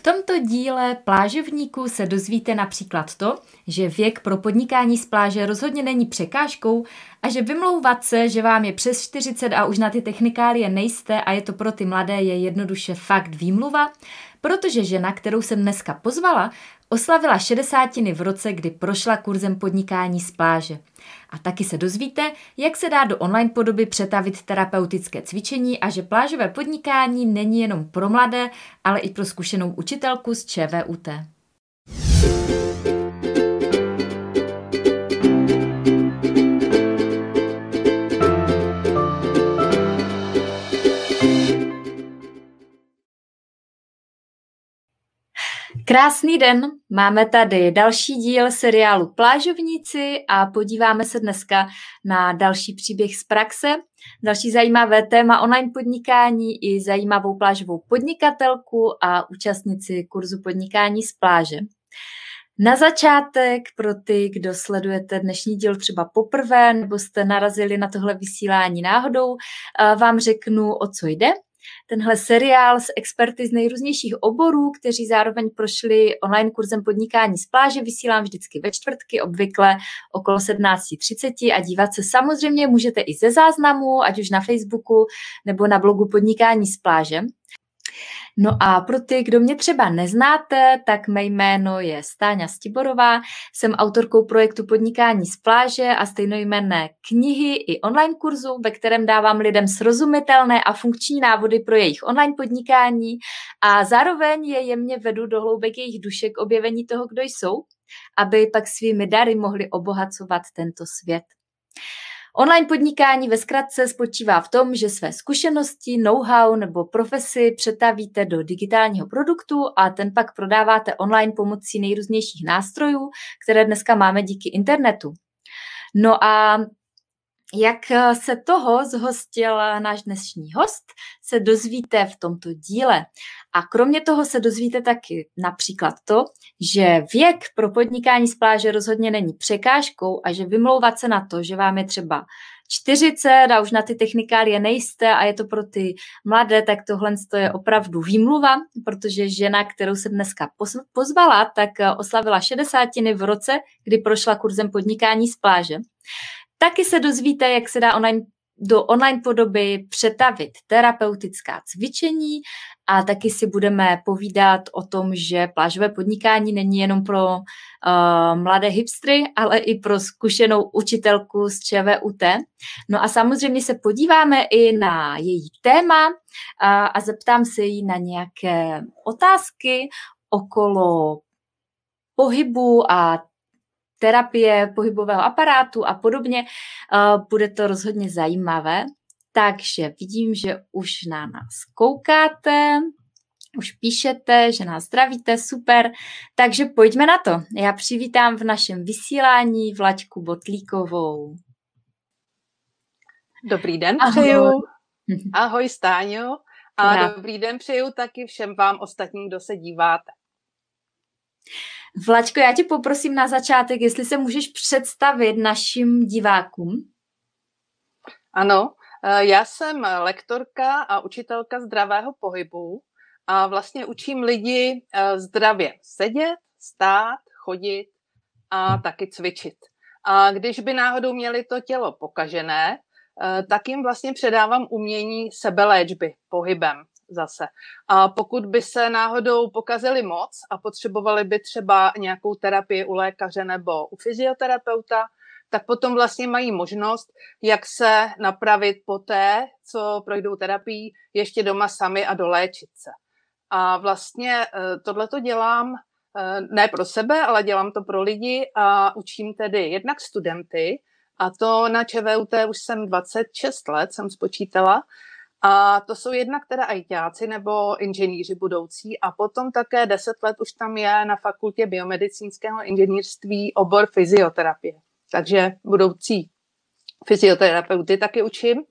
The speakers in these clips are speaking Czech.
V tomto díle plážovníků se dozvíte například to, že věk pro podnikání z pláže rozhodně není překážkou a že vymlouvat se, že vám je přes 40 a už na ty technikálie nejste a je to pro ty mladé, je jednoduše fakt výmluva, protože žena, kterou jsem dneska pozvala, oslavila šedesátiny v roce, kdy prošla kurzem podnikání z pláže. A taky se dozvíte, jak se dá do online podoby přetavit terapeutické cvičení a že plážové podnikání není jenom pro mladé, ale i pro zkušenou učitelku z ČVUT. Krásný den, máme tady další díl seriálu Plážovníci a podíváme se dneska na další příběh z praxe, další zajímavé téma online podnikání i zajímavou plážovou podnikatelku a účastnici kurzu podnikání z pláže. Na začátek pro ty, kdo sledujete dnešní díl třeba poprvé nebo jste narazili na tohle vysílání náhodou, vám řeknu, o co jde. Tenhle seriál s experty z nejrůznějších oborů, kteří zároveň prošli online kurzem podnikání z pláže, vysílám vždycky ve čtvrtky, obvykle okolo 17.30 a dívat se samozřejmě můžete i ze záznamu, ať už na Facebooku nebo na blogu Podnikání z pláže. No a pro ty, kdo mě třeba neznáte, tak mé jméno je Stáňa Stiborová, jsem autorkou projektu Podnikání z pláže a stejnojmenné knihy i online kurzu, ve kterém dávám lidem srozumitelné a funkční návody pro jejich online podnikání a zároveň je jemně vedu do hloubek jejich duše k objevení toho, kdo jsou, aby pak svými dary mohli obohacovat tento svět. Online podnikání ve zkratce spočívá v tom, že své zkušenosti, know-how nebo profesi přetavíte do digitálního produktu a ten pak prodáváte online pomocí nejrůznějších nástrojů, které dneska máme díky internetu. No a jak eh, se toho zhostil náš dnešní host, se dozvíte v tomto díle. A kromě toho se dozvíte taky například to, že věk pro podnikání z pláže rozhodně není překážkou a že vymlouvat se na to, že vám je třeba 40 a už na ty technikálie nejste a je to pro ty mladé, tak tohle je opravdu výmluva, protože žena, kterou jsem dneska pozvala, tak eh, oslavila 60 v roce, kdy prošla kurzem podnikání z pláže. Taky se dozvíte, jak se dá online, do online podoby přetavit terapeutická cvičení a taky si budeme povídat o tom, že plážové podnikání není jenom pro uh, mladé hipstry, ale i pro zkušenou učitelku z ČVUT. No a samozřejmě se podíváme i na její téma uh, a zeptám se jí na nějaké otázky okolo pohybu a terapie pohybového aparátu a podobně. Bude to rozhodně zajímavé. Takže vidím, že už na nás koukáte, už píšete, že nás zdravíte, super. Takže pojďme na to. Já přivítám v našem vysílání Vlaďku Botlíkovou. Dobrý den Ahoj. přeju. Ahoj Stáňo. A dobrý den přeju taky všem vám ostatním, kdo se díváte. Vlačko, já tě poprosím na začátek, jestli se můžeš představit našim divákům. Ano, eh, já jsem lektorka a učitelka zdravého pohybu a vlastně učím lidi eh, zdravě sedět, stát, chodit a taky cvičit. A když by náhodou měli to tělo pokažené, eh, tak jim vlastně předávám umění sebeléčby pohybem zase. A pokud by se náhodou pokazili moc a potřebovali by třeba nějakou terapii u lékaře nebo u fyzioterapeuta, tak potom vlastně mají možnost, jak se napravit poté, co projdou terapii, ještě doma sami a doléčit se. A vlastně eh, tohle to dělám eh, ne pro sebe, ale dělám to pro lidi a učím tedy jednak studenty, a to na ČVUT už jsem 26 let, jsem spočítala, a to jsou jednak teda ajťáci nebo inženýři budoucí a potom také 10 let už tam je na fakultě biomedicínského inženýrství obor fyzioterapie. Takže budoucí fyzioterapeuty taky učím.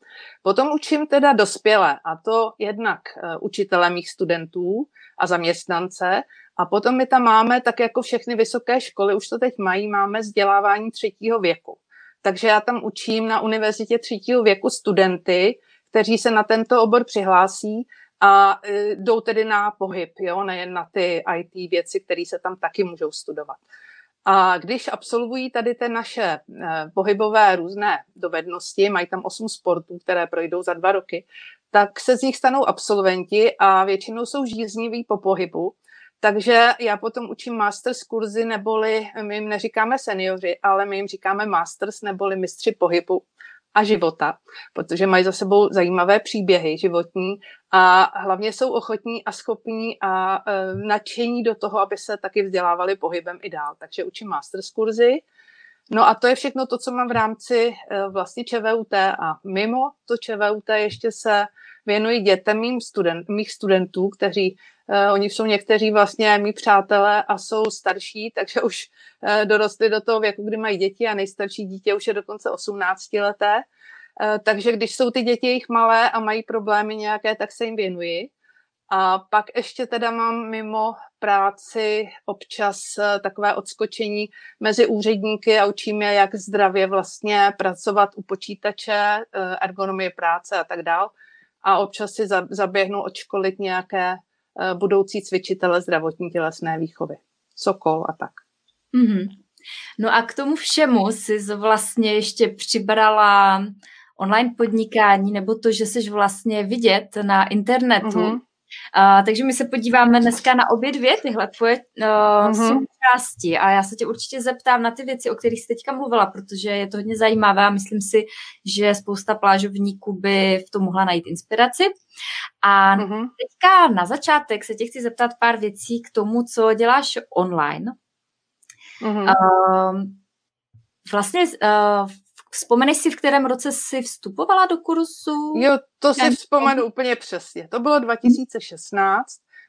Potom učím teda dospělé a to jednak uh, učitele mých studentů a zaměstnance a potom my tam máme, tak jako všechny vysoké školy už to teď mají, máme vzdělávání třetího věku. Takže já tam učím na univerzitě třetího věku studenty, kteří se na tento obor přihlásí a e, jdou tedy na pohyb, jo, nejen na ty IT věci, které se tam taky můžou studovat. A když absolvují tady ty naše e, pohybové různé dovednosti, mají tam osm sportů, které projdou za dva roky, tak se z nich stanou absolventi a většinou jsou žízniví po pohybu. Takže já potom učím masters kurzy, neboli my jim neříkáme seniori, ale my jim říkáme masters, neboli mistři pohybu a života, protože mají za sebou zajímavé příběhy životní a hlavně jsou ochotní a schopní a e, nadšení do toho, aby se taky vzdělávali pohybem i dál. Takže učím masters kurzy. No a to je všechno to, co mám v rámci e, vlastně ČVUT a mimo to ČVUT ještě se věnuji dětem mým student, mých studentů, kteří Uh, oni jsou někteří vlastně mý přátelé a jsou starší, takže už uh, dorostli do toho věku, kdy mají děti a nejstarší dítě už je dokonce 18 leté. Uh, takže když jsou ty děti jejich malé a mají problémy nějaké, tak se jim věnuji. A pak ještě teda mám mimo práci občas takové odskočení mezi úředníky a učím je, jak zdravě vlastně pracovat u počítače, ergonomie práce a tak dál. A občas si zaběhnu odškolit nějaké Eh, budoucí cvičitele zdravotní tělesné výchovy. Sokol a tak. Mm-hmm. No a k tomu všemu jsi vlastně ještě přibrala online podnikání nebo to, že jsi vlastně vidět na internetu. Mm-hmm. Uh, takže my se podíváme dneska na obě dvě tyhle tvoje uh, mm-hmm. součásti a já se tě určitě zeptám na ty věci, o kterých jsi teďka mluvila, protože je to hodně zajímavé a myslím si, že spousta plážovníků by v tom mohla najít inspiraci. A mm-hmm. teďka na začátek se tě chci zeptat pár věcí k tomu, co děláš online. Mm-hmm. Uh, vlastně uh, Vzpomeneš si, v kterém roce jsi vstupovala do kurzu? Jo, to si vzpomenu úplně přesně. To bylo 2016,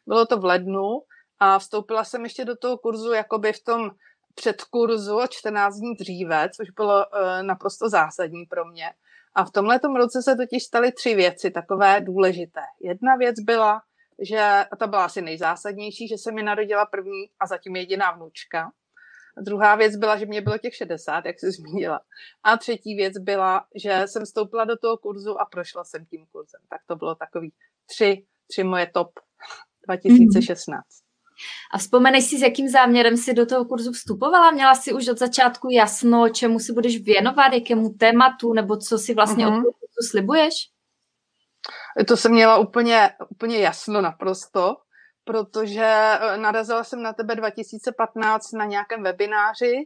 bylo to v lednu a vstoupila jsem ještě do toho kurzu jakoby v tom předkurzu o 14 dní dříve, což bylo uh, naprosto zásadní pro mě. A v tomhle roce se totiž staly tři věci takové důležité. Jedna věc byla, že, a ta byla asi nejzásadnější, že se mi narodila první a zatím jediná vnučka. Druhá věc byla, že mě bylo těch 60, jak jsi zmínila. A třetí věc byla, že jsem vstoupila do toho kurzu a prošla jsem tím kurzem. Tak to bylo takový tři, tři moje top 2016. A vzpomeneš si, s jakým záměrem si do toho kurzu vstupovala? Měla si už od začátku jasno, čemu si budeš věnovat, jakému tématu, nebo co si vlastně uh-huh. od toho kurzu slibuješ? To jsem měla úplně, úplně jasno naprosto protože eh, narazila jsem na tebe 2015 na nějakém webináři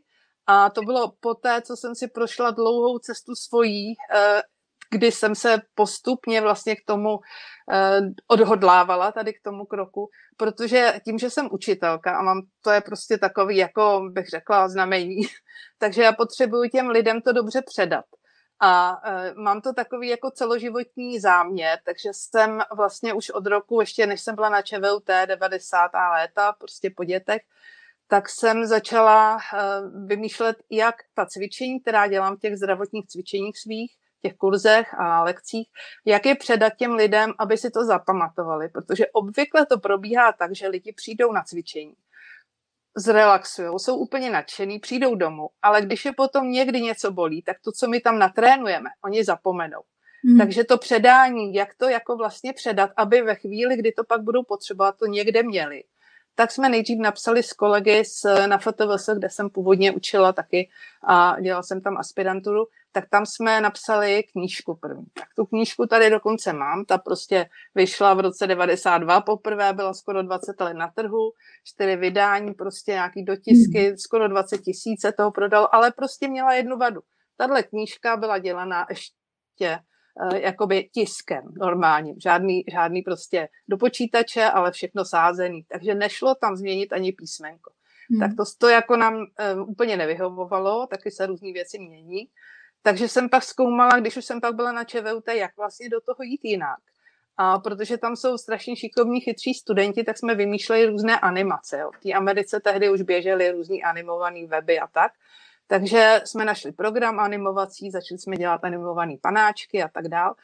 a to bylo poté, co jsem si prošla dlouhou cestu svojí, eh, kdy jsem se postupně vlastně k tomu eh, odhodlávala, tady k tomu kroku, protože tím, že jsem učitelka a mám, to je prostě takový, jako bych řekla, znamení, takže já potřebuji těm lidem to dobře předat. A e, mám to takový jako celoživotní záměr, takže jsem vlastně už od roku, ještě než jsem byla na ČVUT 90. léta, prostě po dětech, tak jsem začala e, vymýšlet, jak ta cvičení, která dělám v těch zdravotních cvičeních svých, těch kurzech a lekcích, jak je předat těm lidem, aby si to zapamatovali, protože obvykle to probíhá tak, že lidi přijdou na cvičení zrelaxují, jsou úplně nadšený, přijdou domů, ale když je potom někdy něco bolí, tak to, co my tam natrénujeme, oni zapomenou. Hmm. Takže to předání, jak to jako vlastně předat, aby ve chvíli, kdy to pak budou potřebovat, to někde měli, tak jsme nejdřív napsali s kolegy z, na FTVS, kde jsem původně učila taky a dělala jsem tam aspiranturu, tak tam jsme napsali knížku první. Tak tu knížku tady dokonce mám, ta prostě vyšla v roce 92 poprvé, byla skoro 20 let na trhu, čtyři vydání, prostě nějaký dotisky, mm. skoro 20 tisíce toho prodal, ale prostě měla jednu vadu. Tahle knížka byla dělaná ještě jakoby tiskem normálním, žádný, žádný prostě do počítače, ale všechno sázený, takže nešlo tam změnit ani písmenko. Hmm. Tak to, to jako nám um, úplně nevyhovovalo, taky se různé věci mění. Takže jsem pak zkoumala, když už jsem pak byla na ČVUT, jak vlastně do toho jít jinak. A protože tam jsou strašně šikovní, chytří studenti, tak jsme vymýšleli různé animace. Jo. V té Americe tehdy už běžely různý animovaný weby a tak. Takže jsme našli program animovací, začali jsme dělat animované panáčky a tak dál.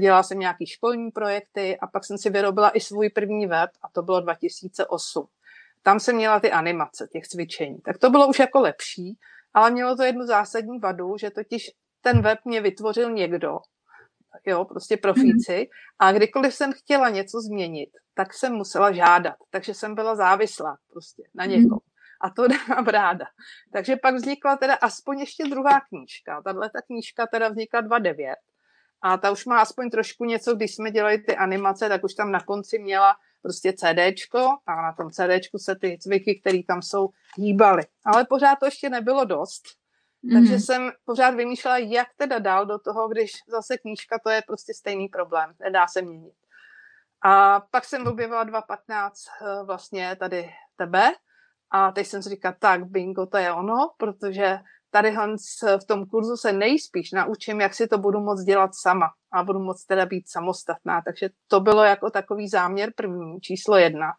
Dělala jsem nějaký školní projekty a pak jsem si vyrobila i svůj první web a to bylo 2008. Tam jsem měla ty animace těch cvičení. Tak to bylo už jako lepší, ale mělo to jednu zásadní vadu, že totiž ten web mě vytvořil někdo, jo, prostě profíci. Mm-hmm. A kdykoliv jsem chtěla něco změnit, tak jsem musela žádat. Takže jsem byla závislá prostě na mhm. někom. A to mám ráda. Takže pak vznikla teda aspoň ještě druhá knížka. Tahle ta knížka teda vznikla 2.9. A ta už má aspoň trošku něco, když jsme dělali ty animace, tak už tam na konci měla prostě CDčko a na tom CDčku se ty cviky, které tam jsou, hýbaly. Ale pořád to ještě nebylo dost. Mm-hmm. Takže mhm. jsem pořád vymýšlela, jak teda dál do toho, když zase knížka, to je prostě stejný problém, nedá se měnit. A pak jsem objevila 2.15 eh, vlastně tady tebe a teď jsem si říkala, tak bingo, to je ono, protože tady Hans v tom kurzu se nejspíš naučím, jak si to budu moct dělat sama a budu moct teda být samostatná. Takže to bylo jako takový záměr první, číslo jedna.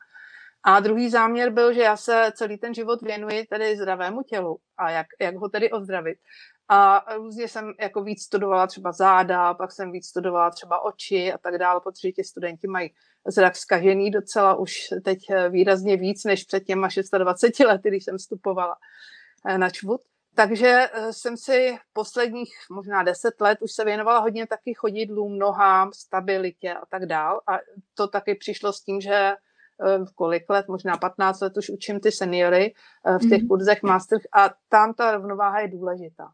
A druhý záměr byl, že já se celý ten život věnuji tedy zdravému tělu a jak, jak ho tedy ozdravit. A různě jsem jako víc studovala třeba záda, pak jsem víc studovala třeba oči a tak dále, protože ti studenti mají zrak zkažený docela už teď výrazně víc než před těma 26 lety, když jsem vstupovala eh, na čvut. Takže eh, jsem si posledních možná deset let už se věnovala hodně taky chodidlům, nohám, stabilitě a tak dál. A to taky přišlo s tím, že eh, kolik let, možná 15 let už učím ty seniory v těch mm. kurzech master a tam ta rovnováha je důležitá.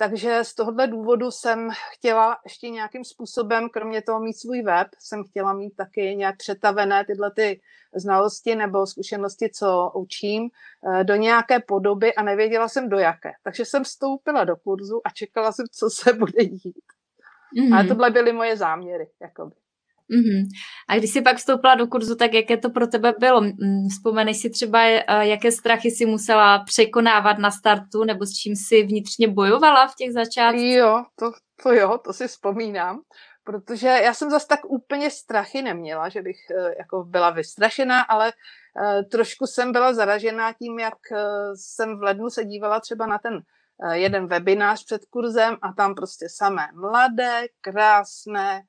Takže z tohohle důvodu jsem chtěla ještě nějakým způsobem, kromě toho mít svůj web, jsem chtěla mít taky nějak přetavené tyhle ty znalosti nebo zkušenosti, co učím, eh, do nějaké podoby a nevěděla jsem do jaké. Takže jsem vstoupila do kurzu a čekala jsem, co se bude dít. Mm-hmm. Ale tohle byly moje záměry. Jakoby. Mm-hmm. A když jsi pak vstoupila do kurzu, tak jaké to pro tebe bylo? Vzpomeneš si třeba, eh, jaké strachy si musela překonávat na startu, nebo s čím si vnitřně bojovala v těch začátcích? Jo, to, to jo, to si vzpomínám, protože já jsem zase tak úplně strachy neměla, že bych eh, jako byla vystrašená, ale eh, trošku jsem byla zaražená tím, jak jsem v lednu se dívala třeba na ten jeden webinář před kurzem a tam prostě samé mladé, krásné,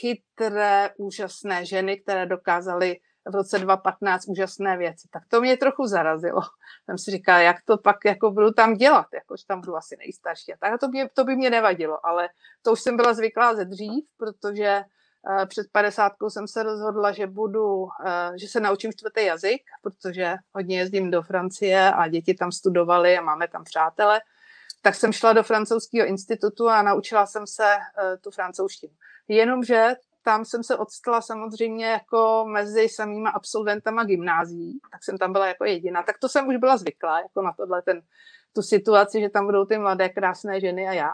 chytré, úžasné ženy, které dokázaly v roce 2015 úžasné věci. Tak to mě trochu zarazilo. Jsem si říkala, jak to pak jako budu tam dělat, jakož tam budu asi nejstarší. Tak to, mě, to by mě nevadilo, ale to už jsem byla zvyklá ze dřív, protože uh, před 50 jsem se rozhodla, že budu, uh, že se naučím čtvrtý jazyk, protože hodně jezdím do Francie a děti tam studovaly a máme tam přátele. Tak jsem šla do francouzského institutu a naučila jsem se uh, tu francouzštinu. Jenomže tam jsem se odstala samozřejmě jako mezi samýma absolventama gymnázií, tak jsem tam byla jako jediná. Tak to jsem už byla zvyklá, jako na tohle ten, tu situaci, že tam budou ty mladé krásné ženy a já.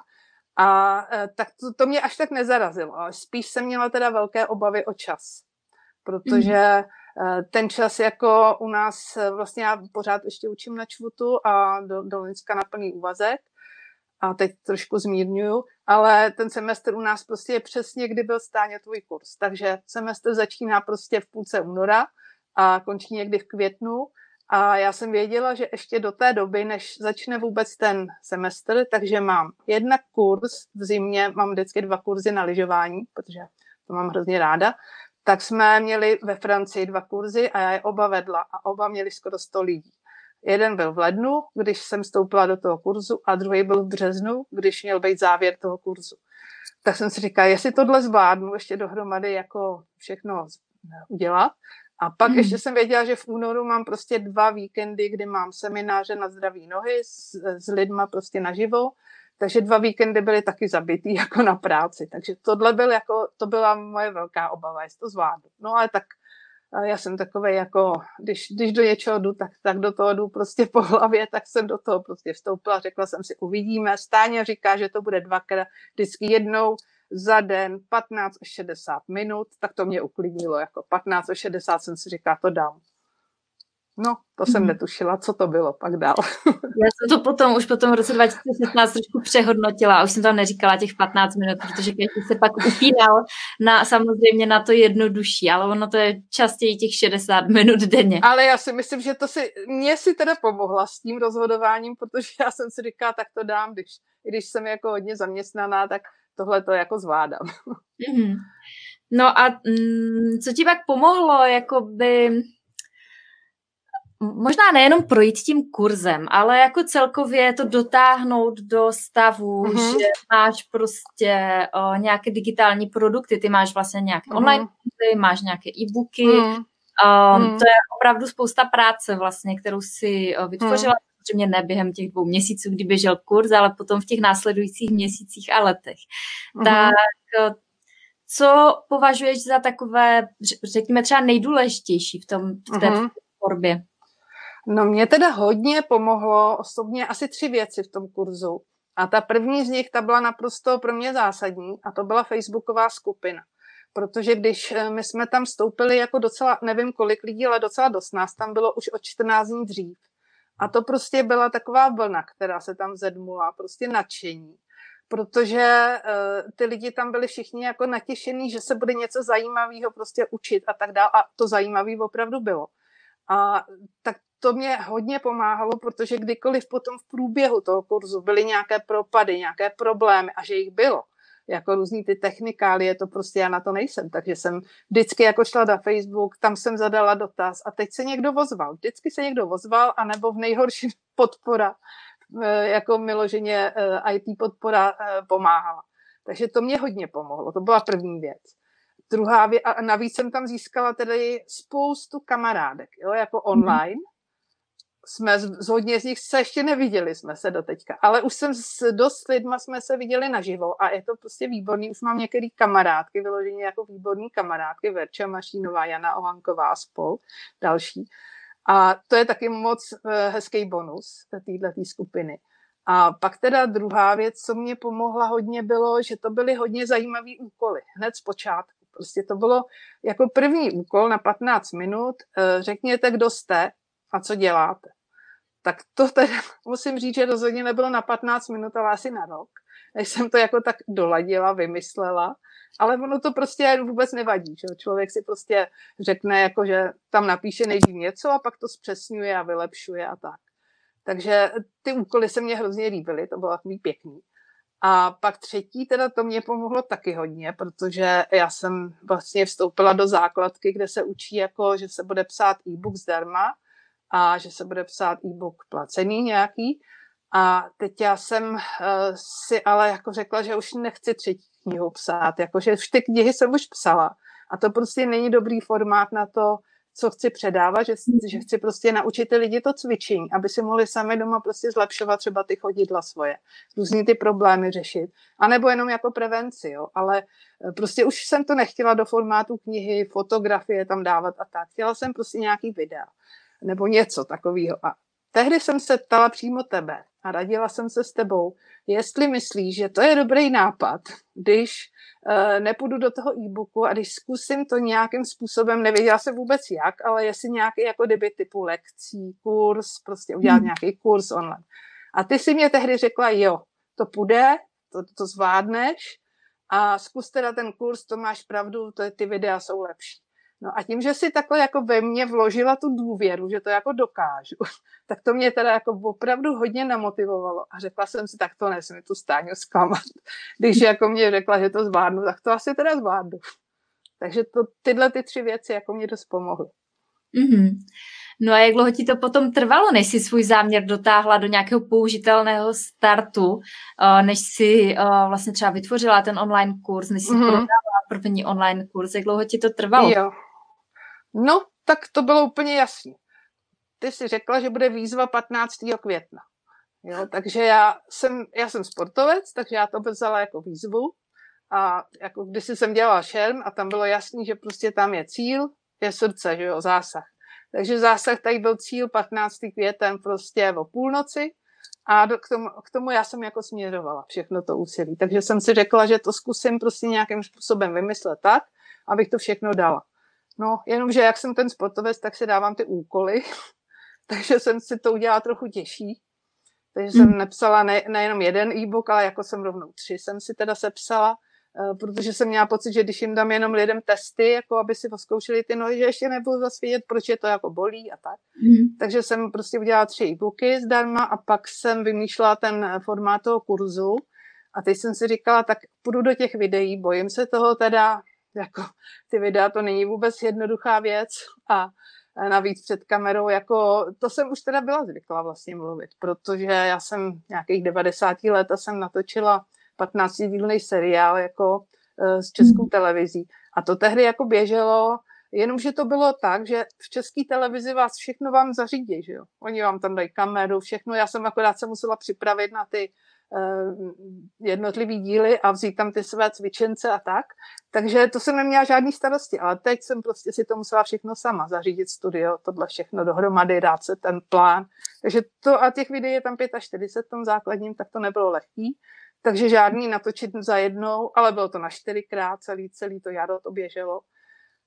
A e, tak to, to mě až tak nezarazilo, spíš jsem měla teda velké obavy o čas, protože mm. ten čas jako u nás, e, vlastně já pořád ještě učím na čvutu a do, do Linska na plný úvazek, a teď trošku zmírňuju, ale ten semestr u nás prostě je přesně, kdy byl stáně tvůj kurz. Takže semestr začíná prostě v půlce února a končí někdy v květnu a já jsem věděla, že ještě do té doby, než začne vůbec ten semestr, takže mám jednak kurz v zimě, mám vždycky dva kurzy na lyžování, protože to mám hrozně ráda, tak jsme měli ve Francii dva kurzy a já je oba vedla a oba měli skoro 100 lidí. Jeden byl v lednu, když jsem vstoupila do toho kurzu a druhý byl v březnu, když měl být závěr toho kurzu. Tak jsem si říkala, jestli tohle zvládnu ještě dohromady jako všechno udělat. A pak mm. ještě jsem věděla, že v únoru mám prostě dva víkendy, kdy mám semináře na zdraví nohy s, s lidma prostě naživo. Takže dva víkendy byly taky zabitý jako na práci. Takže tohle byl jako, to byla moje velká obava, jestli to zvládnu. No ale tak já jsem takový jako, když, když do něčeho jdu, tak, tak do toho jdu prostě po hlavě, tak jsem do toho prostě vstoupila, řekla jsem si, uvidíme. Stáně říká, že to bude dvakrát, vždycky jednou za den 15 až 60 minut, tak to mě uklidnilo, jako 15 až 60 jsem si říká, to dám. No, to jsem mm. netušila, co to bylo pak dál. Já jsem to potom, už potom v roce 2016 trošku přehodnotila a už jsem tam neříkala těch 15 minut, protože každý se pak upínal na, samozřejmě na to jednodušší, ale ono to je častěji těch 60 minut denně. Ale já si myslím, že to si, mě si teda pomohla s tím rozhodováním, protože já jsem si říkala, tak to dám, když, když jsem jako hodně zaměstnaná, tak tohle to jako zvládám. Mm-hmm. No a mm, co ti pak pomohlo, jakoby možná nejenom projít tím kurzem, ale jako celkově to dotáhnout do stavu, mm-hmm. že máš prostě o, nějaké digitální produkty, ty máš vlastně nějaké mm-hmm. online kurzy, máš nějaké e-booky, mm-hmm. Um, mm. To je opravdu spousta práce vlastně, kterou si uh, vytvořila. Mm. Samozřejmě ne během těch dvou měsíců, kdy běžel kurz, ale potom v těch následujících měsících a letech. Mm. Tak co považuješ za takové, řekněme třeba nejdůležitější v, tom, v té mm. tvorbě? No mě teda hodně pomohlo osobně asi tři věci v tom kurzu. A ta první z nich, ta byla naprosto pro mě zásadní a to byla facebooková skupina protože když eh, my jsme tam vstoupili jako docela, nevím kolik lidí, ale docela dost nás tam bylo už o 14 dní dřív. A to prostě byla taková vlna, která se tam zedmula, prostě nadšení. Protože uh, ty lidi tam byli všichni jako natěšení, že se bude něco zajímavého prostě učit a tak dále. A to zajímavé opravdu bylo. A tak to mě hodně pomáhalo, protože kdykoliv potom v průběhu toho kurzu byly nějaké propady, nějaké problémy a že jich bylo, jako různý ty technikálie, to prostě já na to nejsem, takže jsem vždycky jako šla na Facebook, tam jsem zadala dotaz a teď se někdo vozval. Vždycky se někdo vozval, anebo v nejhorší podpora, eh, jako miloženě eh, IT podpora eh, pomáhala. Takže to mě hodně pomohlo, to byla první věc. Druhá věc, a navíc jsem tam získala tedy spoustu kamarádek, jo, jako mhm. online, jsme z, hodně z nich se ještě neviděli jsme se do teďka, ale už jsem s dost lidma jsme se viděli naživo a je to prostě výborný. Už mám některé kamarádky, vyloženě jako výborný kamarádky, Verča Mašínová, Jana Ohanková a spol, další. A to je taky moc eh, hezký bonus této skupiny. A pak teda druhá věc, co mě pomohla hodně, bylo, že to byly hodně zajímavé úkoly hned z počátku. Prostě to bylo jako první úkol na 15 minut. Eh, řekněte, kdo jste, a co děláte. Tak to teda musím říct, že rozhodně nebylo na 15 minut, ale asi na rok, než jsem to jako tak doladila, vymyslela. Ale ono to prostě vůbec nevadí, že člověk si prostě řekne, jako, že tam napíše nejdřív něco a pak to zpřesňuje a vylepšuje a tak. Takže ty úkoly se mně hrozně líbily, to bylo takový pěkný. A pak třetí, teda to mě pomohlo taky hodně, protože já jsem vlastně vstoupila do základky, kde se učí, jako, že se bude psát e-book zdarma a že se bude psát e-book placený nějaký. A teď já jsem uh, si ale jako řekla, že už nechci třetí knihu psát, jakože už ty knihy jsem už psala. A to prostě není dobrý formát na to, co chci předávat, že, že chci prostě naučit ty lidi to cvičení, aby si mohli sami doma prostě zlepšovat třeba ty chodidla svoje, různý ty problémy řešit, a nebo jenom jako prevenci, jo, ale eh, prostě už jsem to nechtěla do formátu knihy, fotografie tam dávat a tak, chtěla jsem prostě nějaký videa nebo něco takového. A tehdy jsem se ptala přímo tebe a radila jsem se s tebou, jestli myslíš, že to je dobrý nápad, když uh, nepůjdu do toho e-booku a když zkusím to nějakým způsobem, nevěděla se vůbec jak, ale jestli nějaký jako kdyby typu lekcí, kurz, prostě udělat hmm. nějaký kurz online. A ty si mě tehdy řekla, jo, to půjde, to, to zvládneš a zkus teda ten kurz, to máš pravdu, to, ty videa jsou lepší. No a tím, že si takhle jako ve mně vložila tu důvěru, že to jako dokážu, tak to mě teda jako opravdu hodně namotivovalo. A řekla jsem si, tak to nesmí tu stáňu zklamat. Když jako mě řekla, že to zvládnu, tak to asi teda zvládnu. Takže to, tyhle ty tři věci jako mě dost pomohly. Mm-hmm. No a jak dlouho ti to potom trvalo, než si svůj záměr dotáhla do nějakého použitelného startu, eh, než si eh, vlastně třeba vytvořila ten online kurz, než si mm-hmm. prodala první online kurz, jak dlouho ti to trvalo? Jo, No, tak to bylo úplně jasné. Ty si řekla, že bude výzva 15. května. Jo, takže já jsem, já jsem sportovec, takže já to vzala jako výzvu. A jako když jsem dělala šerm a tam bylo jasný, že prostě tam je cíl, je srdce, že jo, zásah. Takže zásah tady byl cíl 15. květen prostě o půlnoci a k tomu, k tomu já jsem jako směřovala všechno to úsilí. Takže jsem si řekla, že to zkusím prostě nějakým způsobem vymyslet tak, abych to všechno dala. No, jenomže jak jsem ten sportovec, tak si dávám ty úkoly, takže jsem si to udělala trochu těžší. Takže jsem hmm. nepsala ne, nejenom jeden e-book, ale jako jsem rovnou tři jsem si teda sepsala, uh, protože jsem měla pocit, že když jim dám jenom lidem testy, jako aby si poskoušeli ty nohy, že ještě nebudu zase vědět, proč je to jako bolí a tak. Hmm. Takže jsem prostě udělala tři e-booky zdarma a pak jsem vymýšlela ten formát toho kurzu. A teď jsem si říkala, tak půjdu do těch videí, bojím se toho teda, jako ty videa to není vůbec jednoduchá věc a navíc před kamerou, jako to jsem už teda byla zvyklá vlastně mluvit, protože já jsem nějakých 90 let a jsem natočila 15 dílný seriál jako s českou televizí. A to tehdy jako běželo, jenomže to bylo tak, že v české televizi vás všechno vám zařídí, že jo. Oni vám tam dají kameru, všechno. Já jsem akorát se musela připravit na ty jednotlivý díly a vzít tam ty své cvičence a tak. Takže to jsem neměla žádný starosti, ale teď jsem prostě si to musela všechno sama zařídit studio, tohle všechno dohromady, dát se ten plán. Takže to a těch videí je tam 45 v tom základním, tak to nebylo lehký. Takže žádný natočit za jednou, ale bylo to na čtyřikrát, celý, celý to jaro to běželo.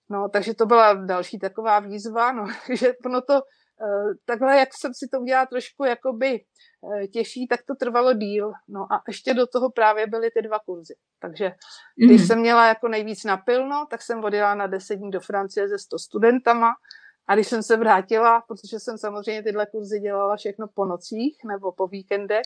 No, takže to byla další taková výzva, no, že ono to eh, takhle, jak jsem si to udělala trošku jakoby eh, těžší, tak to trvalo díl. No a ještě do toho právě byly ty dva kurzy. Takže když mm. jsem měla jako nejvíc napilno, tak jsem odjela na deset dní do Francie se 100 studentama a když jsem se vrátila, protože jsem samozřejmě tyhle kurzy dělala všechno po nocích nebo po víkendech,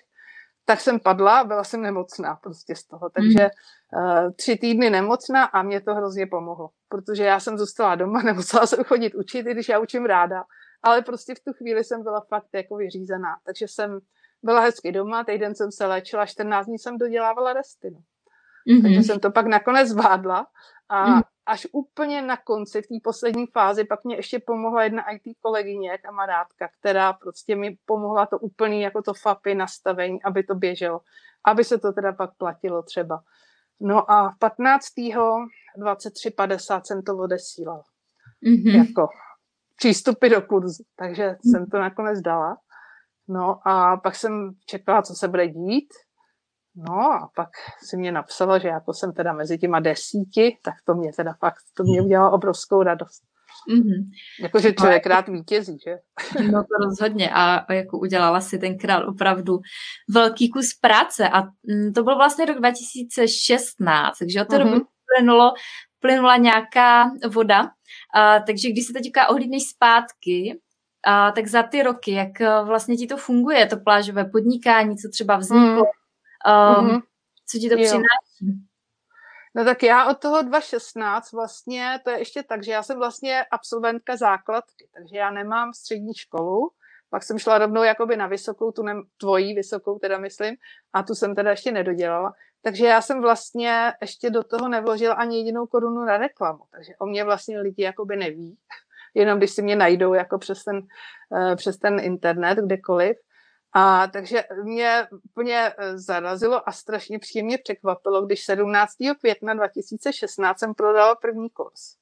tak jsem padla, byla jsem nemocná prostě z toho. Takže uh, tři týdny nemocná a mě to hrozně pomohlo, protože já jsem zůstala doma, nemusela jsem chodit učit, i když já učím ráda, ale prostě v tu chvíli jsem byla fakt jako vyřízená. Takže jsem byla hezky doma, týden jsem se léčila, 14 dní jsem dodělávala resty. No. Mm-hmm. Takže jsem to pak nakonec zvládla a mm-hmm. až úplně na konci, v té poslední fázi, pak mě ještě pomohla jedna IT kolegyně, kamarádka, která prostě mi pomohla to úplný jako to FAPy nastavení, aby to běželo, aby se to teda pak platilo třeba. No a 15. 23.50 jsem to odesílala. Mm-hmm. Jako přístupy do kurzu. Takže mm-hmm. jsem to nakonec dala. No a pak jsem čekala, co se bude dít. No a pak si mě napsala, že jako jsem teda mezi těma desíti, tak to mě teda fakt, to mě udělalo obrovskou radost. Mm-hmm. Jakože člověk rád vítězí, že? No to rozhodně a jako udělala si tenkrát opravdu velký kus práce a mm, to byl vlastně rok 2016, takže od té doby mm-hmm. plynulo, plynula nějaká voda, a, takže když se teďka ohlídneš zpátky, a, tak za ty roky, jak e, vlastně ti to funguje, to plážové podnikání, co třeba vzniklo, mm Um, mm-hmm. Co ti to jo. přináší? No tak já od toho 2016 vlastně, to je ještě tak, že já jsem vlastně absolventka základky, takže já nemám střední školu, pak jsem šla rovnou jakoby na vysokou, tu ne, tvojí vysokou teda myslím, a tu jsem teda ještě nedodělala. Takže já jsem vlastně ještě do toho nevložila ani jedinou korunu na reklamu, takže o mě vlastně lidi jakoby neví, jenom když si mě najdou jako přes ten, uh, přes ten internet, kdekoliv. A takže mě úplně eh, zarazilo a strašně příjemně překvapilo, když 17. května 2016 jsem prodala první kurz.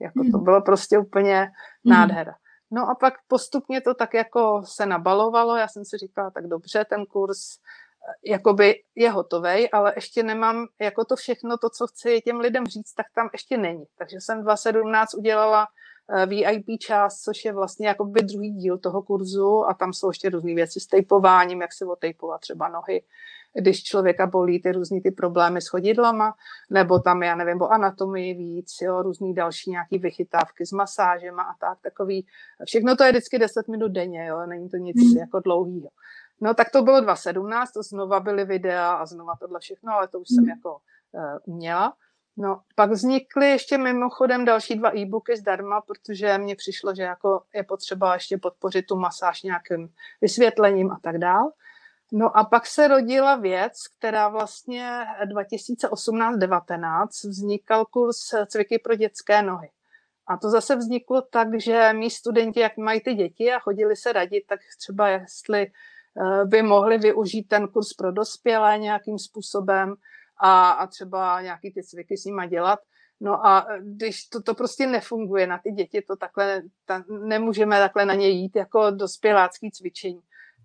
Jako to mhm. bylo prostě úplně mhm. nádhera. No a pak postupně to tak jako se nabalovalo, já jsem si říkala, tak dobře, ten kurz eh, jakoby je hotový, ale ještě nemám jako to všechno, to, co chci těm lidem říct, tak tam ještě není. Takže jsem 2017 udělala Eh, VIP část, což je vlastně jakoby druhý díl toho kurzu a tam jsou ještě různé věci s tejpováním, jak se otejpovat třeba nohy, když člověka bolí ty různý ty problémy s chodidlama, nebo tam, já nevím, o anatomii víc, jo, různý další nějaký vychytávky s masážema a tak, takový. Všechno to je vždycky 10 minut denně, jo, není to nic mm. jako dlouhýho. No tak to bylo 2017, to znova byly videa a znova tohle všechno, ale to už jsem jako uh, uměla. No, pak vznikly ještě mimochodem další dva e-booky zdarma, protože mně přišlo, že jako je potřeba ještě podpořit tu masáž nějakým vysvětlením a tak dál. No a pak se rodila věc, která vlastně 2018-19 vznikal kurz cviky pro dětské nohy. A to zase vzniklo tak, že mý studenti, jak mají ty děti a chodili se radit, tak třeba jestli eh, by mohli využít ten kurz pro dospělé nějakým způsobem, a, a třeba nějaký ty cviky s nima dělat. No a když to, to prostě nefunguje na ty děti, to takhle, ta, nemůžeme takhle na ně jít jako dospělácký cvičení.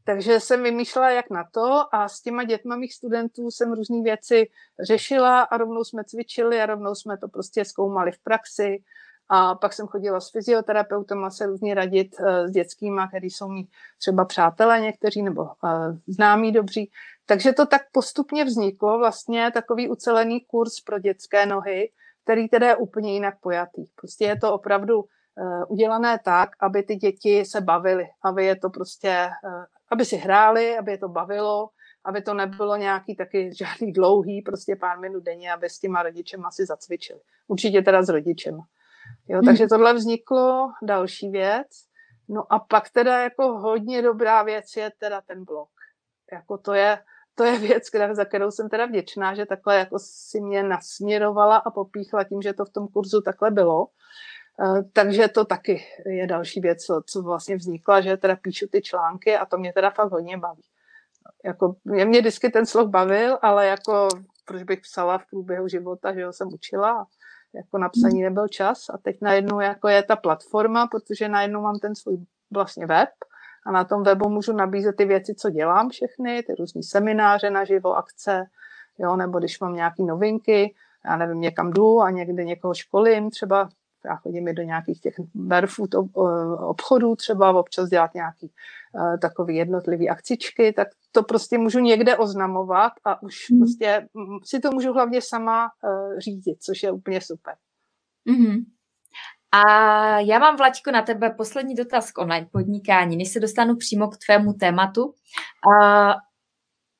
Takže jsem vymýšlela, jak na to a s těma dětma mých studentů jsem různé věci řešila a rovnou jsme cvičili a rovnou jsme to prostě zkoumali v praxi. A pak jsem chodila s fyzioterapeutem a se různě radit uh, s dětskýma, který jsou mi třeba přátelé někteří nebo uh, známí dobří. Takže to tak postupně vzniklo vlastně takový ucelený kurz pro dětské nohy, který teda je úplně jinak pojatý. Prostě je to opravdu udělané tak, aby ty děti se bavily, aby je to prostě, uh, aby si hráli, aby je to bavilo, aby to nebylo nějaký taky žádný dlouhý, prostě pár minut denně, aby s těma rodičema si zacvičili. Určitě teda s rodičema. Jo, takže hmm. tohle vzniklo další věc. No a pak teda jako hodně dobrá věc je teda ten blog. Jako to je, to je věc, za kterou jsem teda vděčná, že takhle jako si mě nasměrovala a popíchla tím, že to v tom kurzu takhle bylo. Eh, takže to taky je další věc, co, co vlastně vznikla, že teda píšu ty články a to mě teda fakt hodně baví. Jako, mě, mě vždycky ten sloh bavil, ale jako proč bych psala v průběhu života, že jo, jsem učila jako na psaní nebyl čas a teď najednou jako je ta platforma, protože najednou mám ten svůj vlastně web a na tom webu můžu nabízet ty věci, co dělám všechny, ty různé semináře naživo, akce, jo, nebo když mám nějaké novinky, já nevím, někam jdu a někde někoho školím, třeba já chodím i do nějakých těch barefoot obchodů, třeba občas dělat nějaký uh, takový jednotlivý akcičky, tak to prostě můžu někde oznamovat a už mm. prostě si to můžu hlavně sama uh, řídit, což je úplně super. Mm-hmm. A já mám, Vlaďko, na tebe poslední dotaz k online podnikání, než se dostanu přímo k tvému tématu. A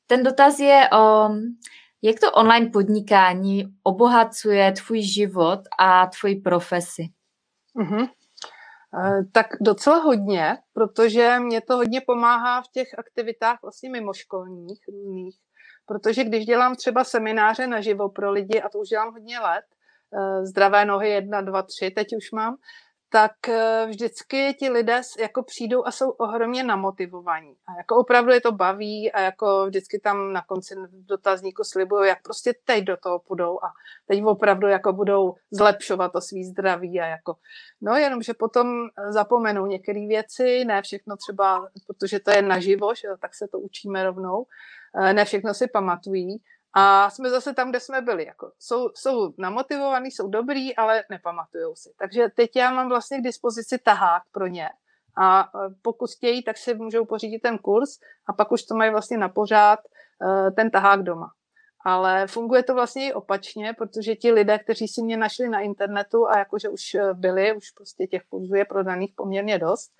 ten dotaz je, um, jak to online podnikání obohacuje tvůj život a tvoji profesi? Mm-hmm. Tak docela hodně, protože mě to hodně pomáhá v těch aktivitách vlastně mimoškolních různých, protože když dělám třeba semináře naživo pro lidi, a to už dělám hodně let, eh, zdravé nohy jedna, dva, tři, teď už mám, tak eh, vždycky ti lidé jako přijdou a jsou ohromně namotivovaní. A jako opravdu je to baví a jako vždycky tam na konci dotazníku slibují, jak prostě teď do toho půjdou a teď opravdu jako budou zlepšovat to svý zdraví a jako, no jenom, že potom zapomenou některé věci, ne všechno třeba, protože to je naživo, že, tak se to učíme rovnou, eh, ne všechno si pamatují, a jsme zase tam, kde jsme byli. Jako jsou, jsou namotivovaní, jsou dobrý, ale nepamatujou si. Takže teď já mám vlastně k dispozici tahák pro ně. A e, pokud chtějí, tak si můžou pořídit ten kurz a pak už to mají vlastně na pořád e, ten tahák doma. Ale funguje to vlastně i opačně, protože ti lidé, kteří si mě našli na internetu a jakože už e, byli, už prostě těch kurzů je prodaných poměrně dost,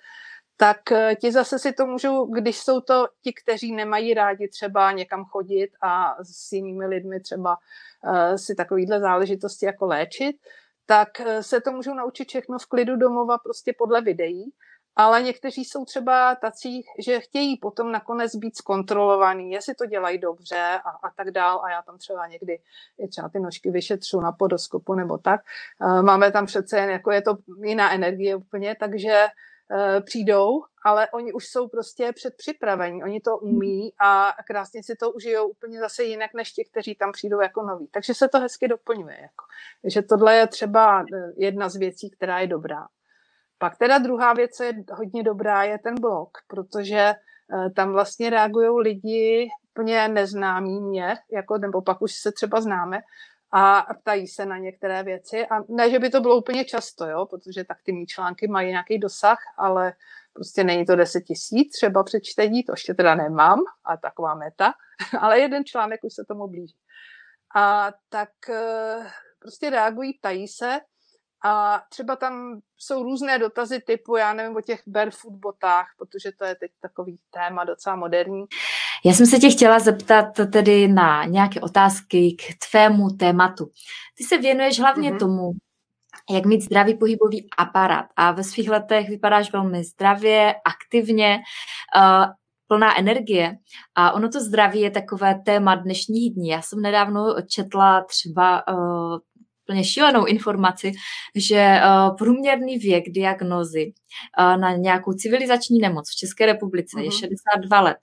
tak eh, ti zase si to můžou, když jsou to ti, kteří nemají rádi třeba někam chodit a s jinými lidmi třeba uh, si takovýhle záležitosti jako léčit, tak uh, se to můžou naučit všechno v klidu domova prostě podle videí, ale někteří jsou třeba tací, že chtějí potom nakonec být zkontrolovaný, jestli to dělají dobře a, a tak dál a já tam třeba někdy je třeba ty nožky vyšetřu na podoskopu nebo tak. Máme tam přece jen, jako je to jiná energie úplně, takže přijdou, ale oni už jsou prostě předpřipravení, oni to umí a krásně si to užijou úplně zase jinak než ti, kteří tam přijdou jako noví. Takže se to hezky doplňuje. Jako. Takže tohle je třeba eh, jedna z věcí, která je dobrá. Pak teda druhá věc, co je hodně dobrá, je ten blog, protože uh, tam vlastně reagují lidi úplně neznámí mě, jako, nebo pak už se třeba známe, a ptají se na některé věci. A ne, že by to bylo úplně často, jo, protože tak ty mý články mají nějaký dosah, ale prostě není to 10 tisíc třeba přečtení, to ještě teda nemám, a taková meta, ale jeden článek už se tomu blíží. A tak eh, prostě reagují, ptají se a třeba tam jsou různé dotazy typu, já nevím, o těch barefoot botách, protože to je teď takový téma docela moderní. Já jsem se tě chtěla zeptat tedy na nějaké otázky k tvému tématu. Ty se věnuješ hlavně mm-hmm. tomu, jak mít zdravý pohybový aparát a ve svých letech vypadáš velmi zdravě, aktivně, uh, plná energie. A ono to zdraví je takové téma dnešních dní. Já jsem nedávno četla třeba uh, úplně šílenou informaci, že uh, průměrný věk diagnozy uh, na nějakou civilizační nemoc v České republice uh-huh. je 62 mhm. let.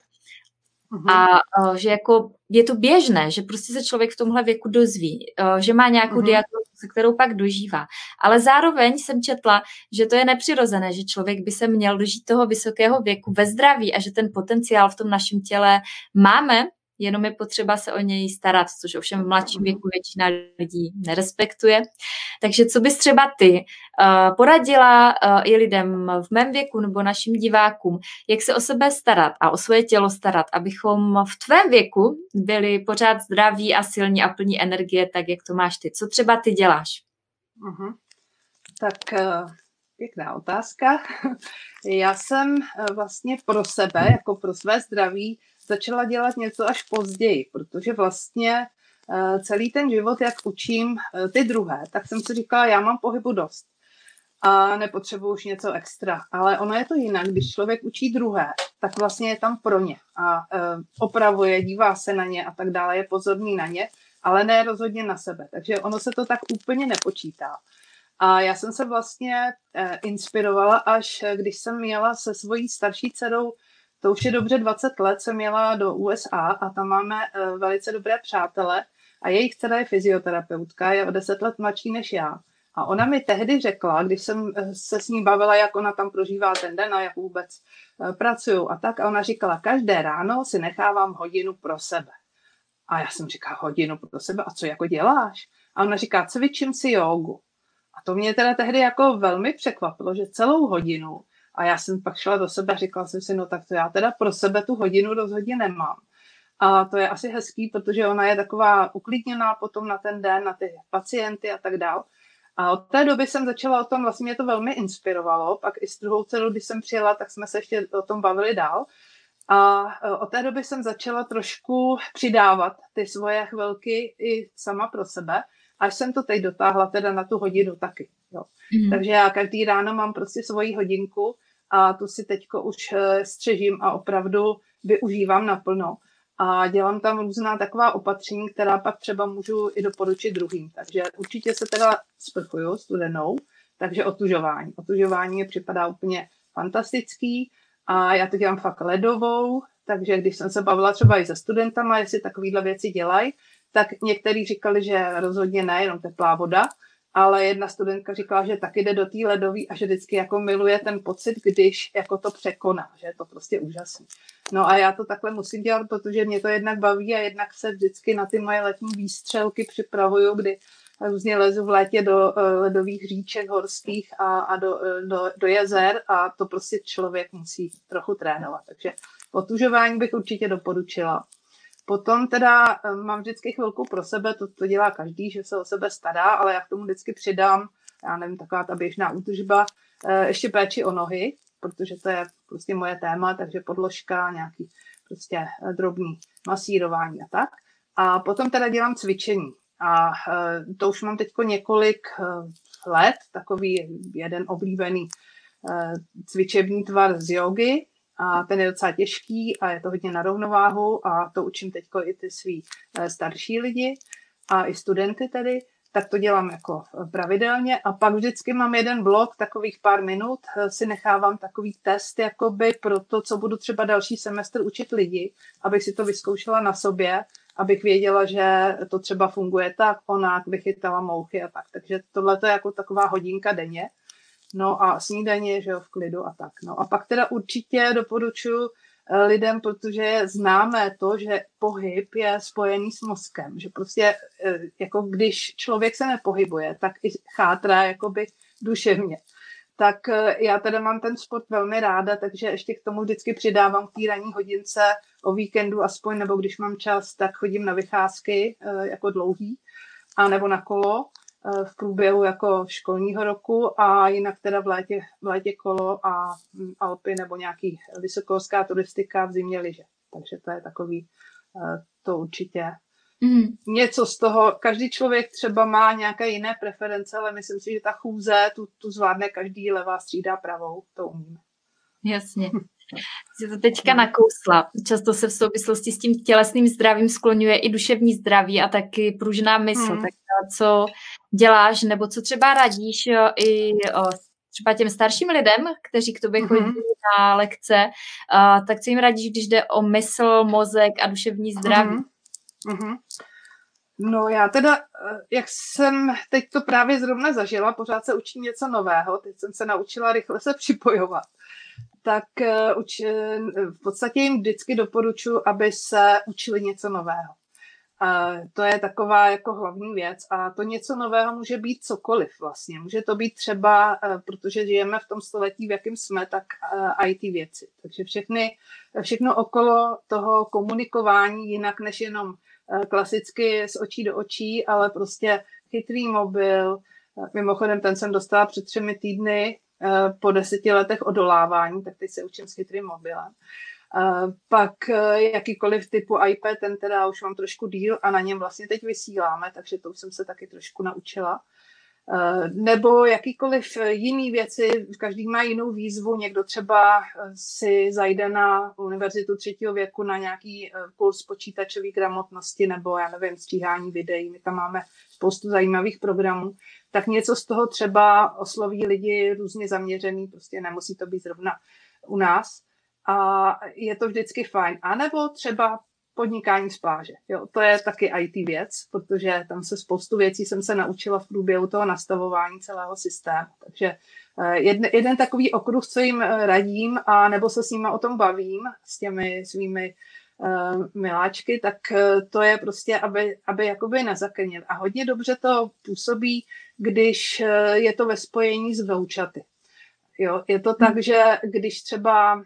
Uh-huh. A uh, že jako je to běžné, že prostě se člověk v tomhle věku dozví, uh, že má nějakou uh-huh. diagnozu, se kterou pak dožívá. Ale zároveň jsem četla, že to je nepřirozené, že člověk by se měl dožít toho vysokého věku ve zdraví a že ten potenciál v tom našem těle máme jenom je potřeba se o něj starat, což ovšem v mladším věku většina lidí nerespektuje. Takže co bys třeba ty uh, poradila uh, i lidem v mém věku nebo našim divákům, jak se o sebe starat a o svoje tělo starat, abychom v tvém věku byli pořád zdraví a silní a plní energie, tak jak to máš ty. Co třeba ty děláš? Uh-huh. Tak uh, pěkná otázka. Já jsem vlastně pro sebe, jako pro své zdraví, začala dělat něco až později, protože vlastně eh, celý ten život, jak učím eh, ty druhé, tak jsem si říkala, já mám pohybu dost. a nepotřebuji už něco extra. Ale ono je to jinak, když člověk učí druhé, tak vlastně je tam pro ně a uh, opravuje, dívá se na ně a tak dále, je pozorný na ně, ale ne rozhodně na sebe. Takže ono se to tak úplně nepočítá. A já jsem se vlastně inspirovala, až když jsem měla se svojí starší dcerou, to už je dobře 20 let, jsem měla do USA a tam máme uh, velice dobré přátele a jejich dcera je fyzioterapeutka, je o 10 let mladší než já. A ona mi tehdy řekla, když jsem eh, se s ní bavila, jak ona tam prožívá ten den a jak vůbec eh, pracuju a tak, a ona říkala, každé ráno si nechávám hodinu pro sebe. A já jsem říkala, hodinu pro sebe, a co jako děláš? A ona říká, cvičím si jogu. A to mě teda tehdy jako velmi překvapilo, že celou hodinu, a já jsem pak šla do sebe a říkala jsem si, no tak to já teda pro sebe tu hodinu rozhodně nemám. A to je asi hezký, protože ona je taková uklidněná potom na ten den, na ty pacienty a tak dále. A od té doby jsem začala o tom, vlastně mě to velmi inspirovalo, pak i s druhou dcerou, když jsem přijela, tak jsme se ještě o tom bavili dál. A e, od té doby jsem začala trošku přidávat ty svoje chvilky i sama pro sebe, až jsem to teď dotáhla teda na tu hodinu taky. Jo. Mm. Takže já každý ráno mám prostě svoji hodinku a tu si teďko už e, střežím a opravdu využívám naplno a dělám tam různá taková opatření, která pak třeba můžu i doporučit druhým. Takže určitě se teda sprchuju studenou, takže otužování. Otužování mi připadá úplně fantastický a já to dělám fakt ledovou, takže když jsem se bavila třeba i se studentama, jestli takovýhle věci dělají, tak někteří říkali, že rozhodně ne, jenom teplá voda, ale jedna studentka říkala, že taky jde do té ledové a že vždycky jako miluje ten pocit, když jako to překoná, že je to prostě úžasný. No a já to takhle musím dělat, protože mě to jednak baví a jednak se vždycky na ty moje letní výstřelky připravuju, kdy různě lezu v létě do eh, ledových říček horských a, a do, eh, do, do jezer a to prostě člověk musí trochu trénovat. Takže otužování bych určitě doporučila. Potom teda eh, mám vždycky chvilku pro sebe, to, to dělá každý, že se o sebe stará, ale já k tomu vždycky přidám, já nevím, taková ta běžná útržba, eh, ještě péči o nohy, protože to je prostě moje téma, takže podložka, nějaký prostě eh, drobný masírování a tak. A potom teda dělám cvičení. A to už mám teď několik let, takový jeden oblíbený cvičební tvar z jogy, a ten je docela těžký a je to hodně na rovnováhu a to učím teď i ty svý eh, starší lidi a i studenty tedy, tak to dělám jako pravidelně a pak vždycky mám jeden blok, takových pár minut, eh, si nechávám takový test jakoby pro to, co budu třeba další semestr učit lidi, abych si to vyzkoušela na sobě, abych věděla, že to třeba funguje tak, onak, vychytala mouchy a tak. Takže tohle je jako taková hodinka denně. No a snídaně, že jo, v klidu a tak. No a pak teda určitě doporučuji eh, lidem, protože známe to, že pohyb je spojený s mozkem, že prostě eh, jako když člověk se nepohybuje, tak i chátrá jakoby duševně. Tak eh, já teda mám ten sport velmi ráda, takže ještě k tomu vždycky přidávám k ranní hodince o víkendu aspoň, nebo když mám čas, tak chodím na vycházky jako dlouhý, a nebo na kolo v průběhu jako školního roku a jinak teda v létě, v létě kolo a mm, Alpy nebo nějaký vysokohorská turistika v zimě liže. Takže to je takový, eh, to určitě mm. něco z toho. Každý člověk třeba má nějaké jiné preference, ale myslím si, že ta chůze tu, tu zvládne každý levá střídá pravou, to umíme. Jasně. Jsi to teďka nakousla. Často se v souvislosti s tím tělesným zdravím skloňuje i duševní zdraví a taky pružná mysl. Hmm. Tak co děláš, nebo co třeba radíš jo, i o, třeba těm starším lidem, kteří k tobě chodí mm-hmm. na lekce, a, tak co jim radíš, když jde o mysl, mozek a duševní zdraví? Mm-hmm. No já teda, eh, jak jsem teď to právě zrovna zažila, pořád se učím něco nového, teď jsem se naučila rychle se připojovat, tak eh, uč, eh, v podstatě jim vždycky doporučuji, aby se učili něco nového. To je taková jako hlavní věc a to něco nového může být cokoliv vlastně. Může to být třeba, eh, protože žijeme v tom století, v jakém jsme, tak eh, IT věci. Takže všechny, všechno okolo toho komunikování jinak než jenom eh, klasicky z očí do očí, ale prostě chytrý mobil. Mimochodem, ten jsem dostala před třemi týdny po deseti letech odolávání, tak teď se učím s chytrým mobilem. Pak e, jakýkoliv typu iPad, ten teda už mám trošku díl a na něm vlastně teď vysíláme, takže to už jsem se taky trošku naučila. Eh, nebo jakýkoliv jiný věci, každý má jinou výzvu, někdo třeba eh, si zajde na univerzitu třetího věku na nějaký kurz počítačové gramotnosti nebo já nevím, stříhání videí, my tam máme spoustu zajímavých programů, tak něco z toho třeba osloví lidi různě zaměřený, prostě nemusí to být zrovna u nás. A je to vždycky fajn. A nebo třeba podnikání z pláže. Jo, to je taky IT věc, protože tam se spoustu věcí jsem se naučila v průběhu toho nastavování celého systému. Takže eh, jeden, jeden takový okruh, co jim eh, radím, a nebo se s nimi o tom bavím, s těmi svými uh, miláčky, tak to je prostě, aby, aby jakoby nezakrnil. A hodně dobře to působí, když je to ve spojení s vouchaty. Jo, je to tak, hmm. že když třeba,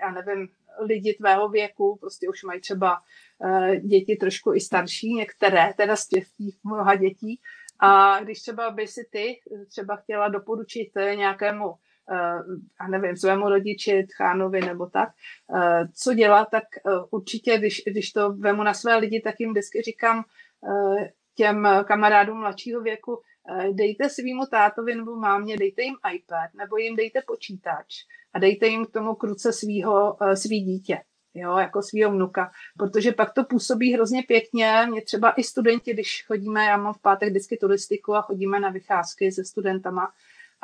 já nevím, lidi tvého věku, prostě už mají třeba uh, děti trošku i starší, některé, teda z těch mnoha dětí. A když třeba by si ty třeba chtěla doporučit nějakému uh, a nevím, svému rodiči, tchánovi nebo tak, co dělat, tak určitě, když, když to vemu na své lidi, tak jim vždycky říkám těm kamarádům mladšího věku, dejte svýmu tátovi nebo mámě, dejte jim iPad nebo jim dejte počítač a dejte jim k tomu kruce svýho, eh, svý dítě, jo, jako svýho vnuka, protože pak to působí hrozně pěkně. Mě třeba i studenti, když chodíme, já mám v pátek vždycky turistiku a chodíme na vycházky se studentama,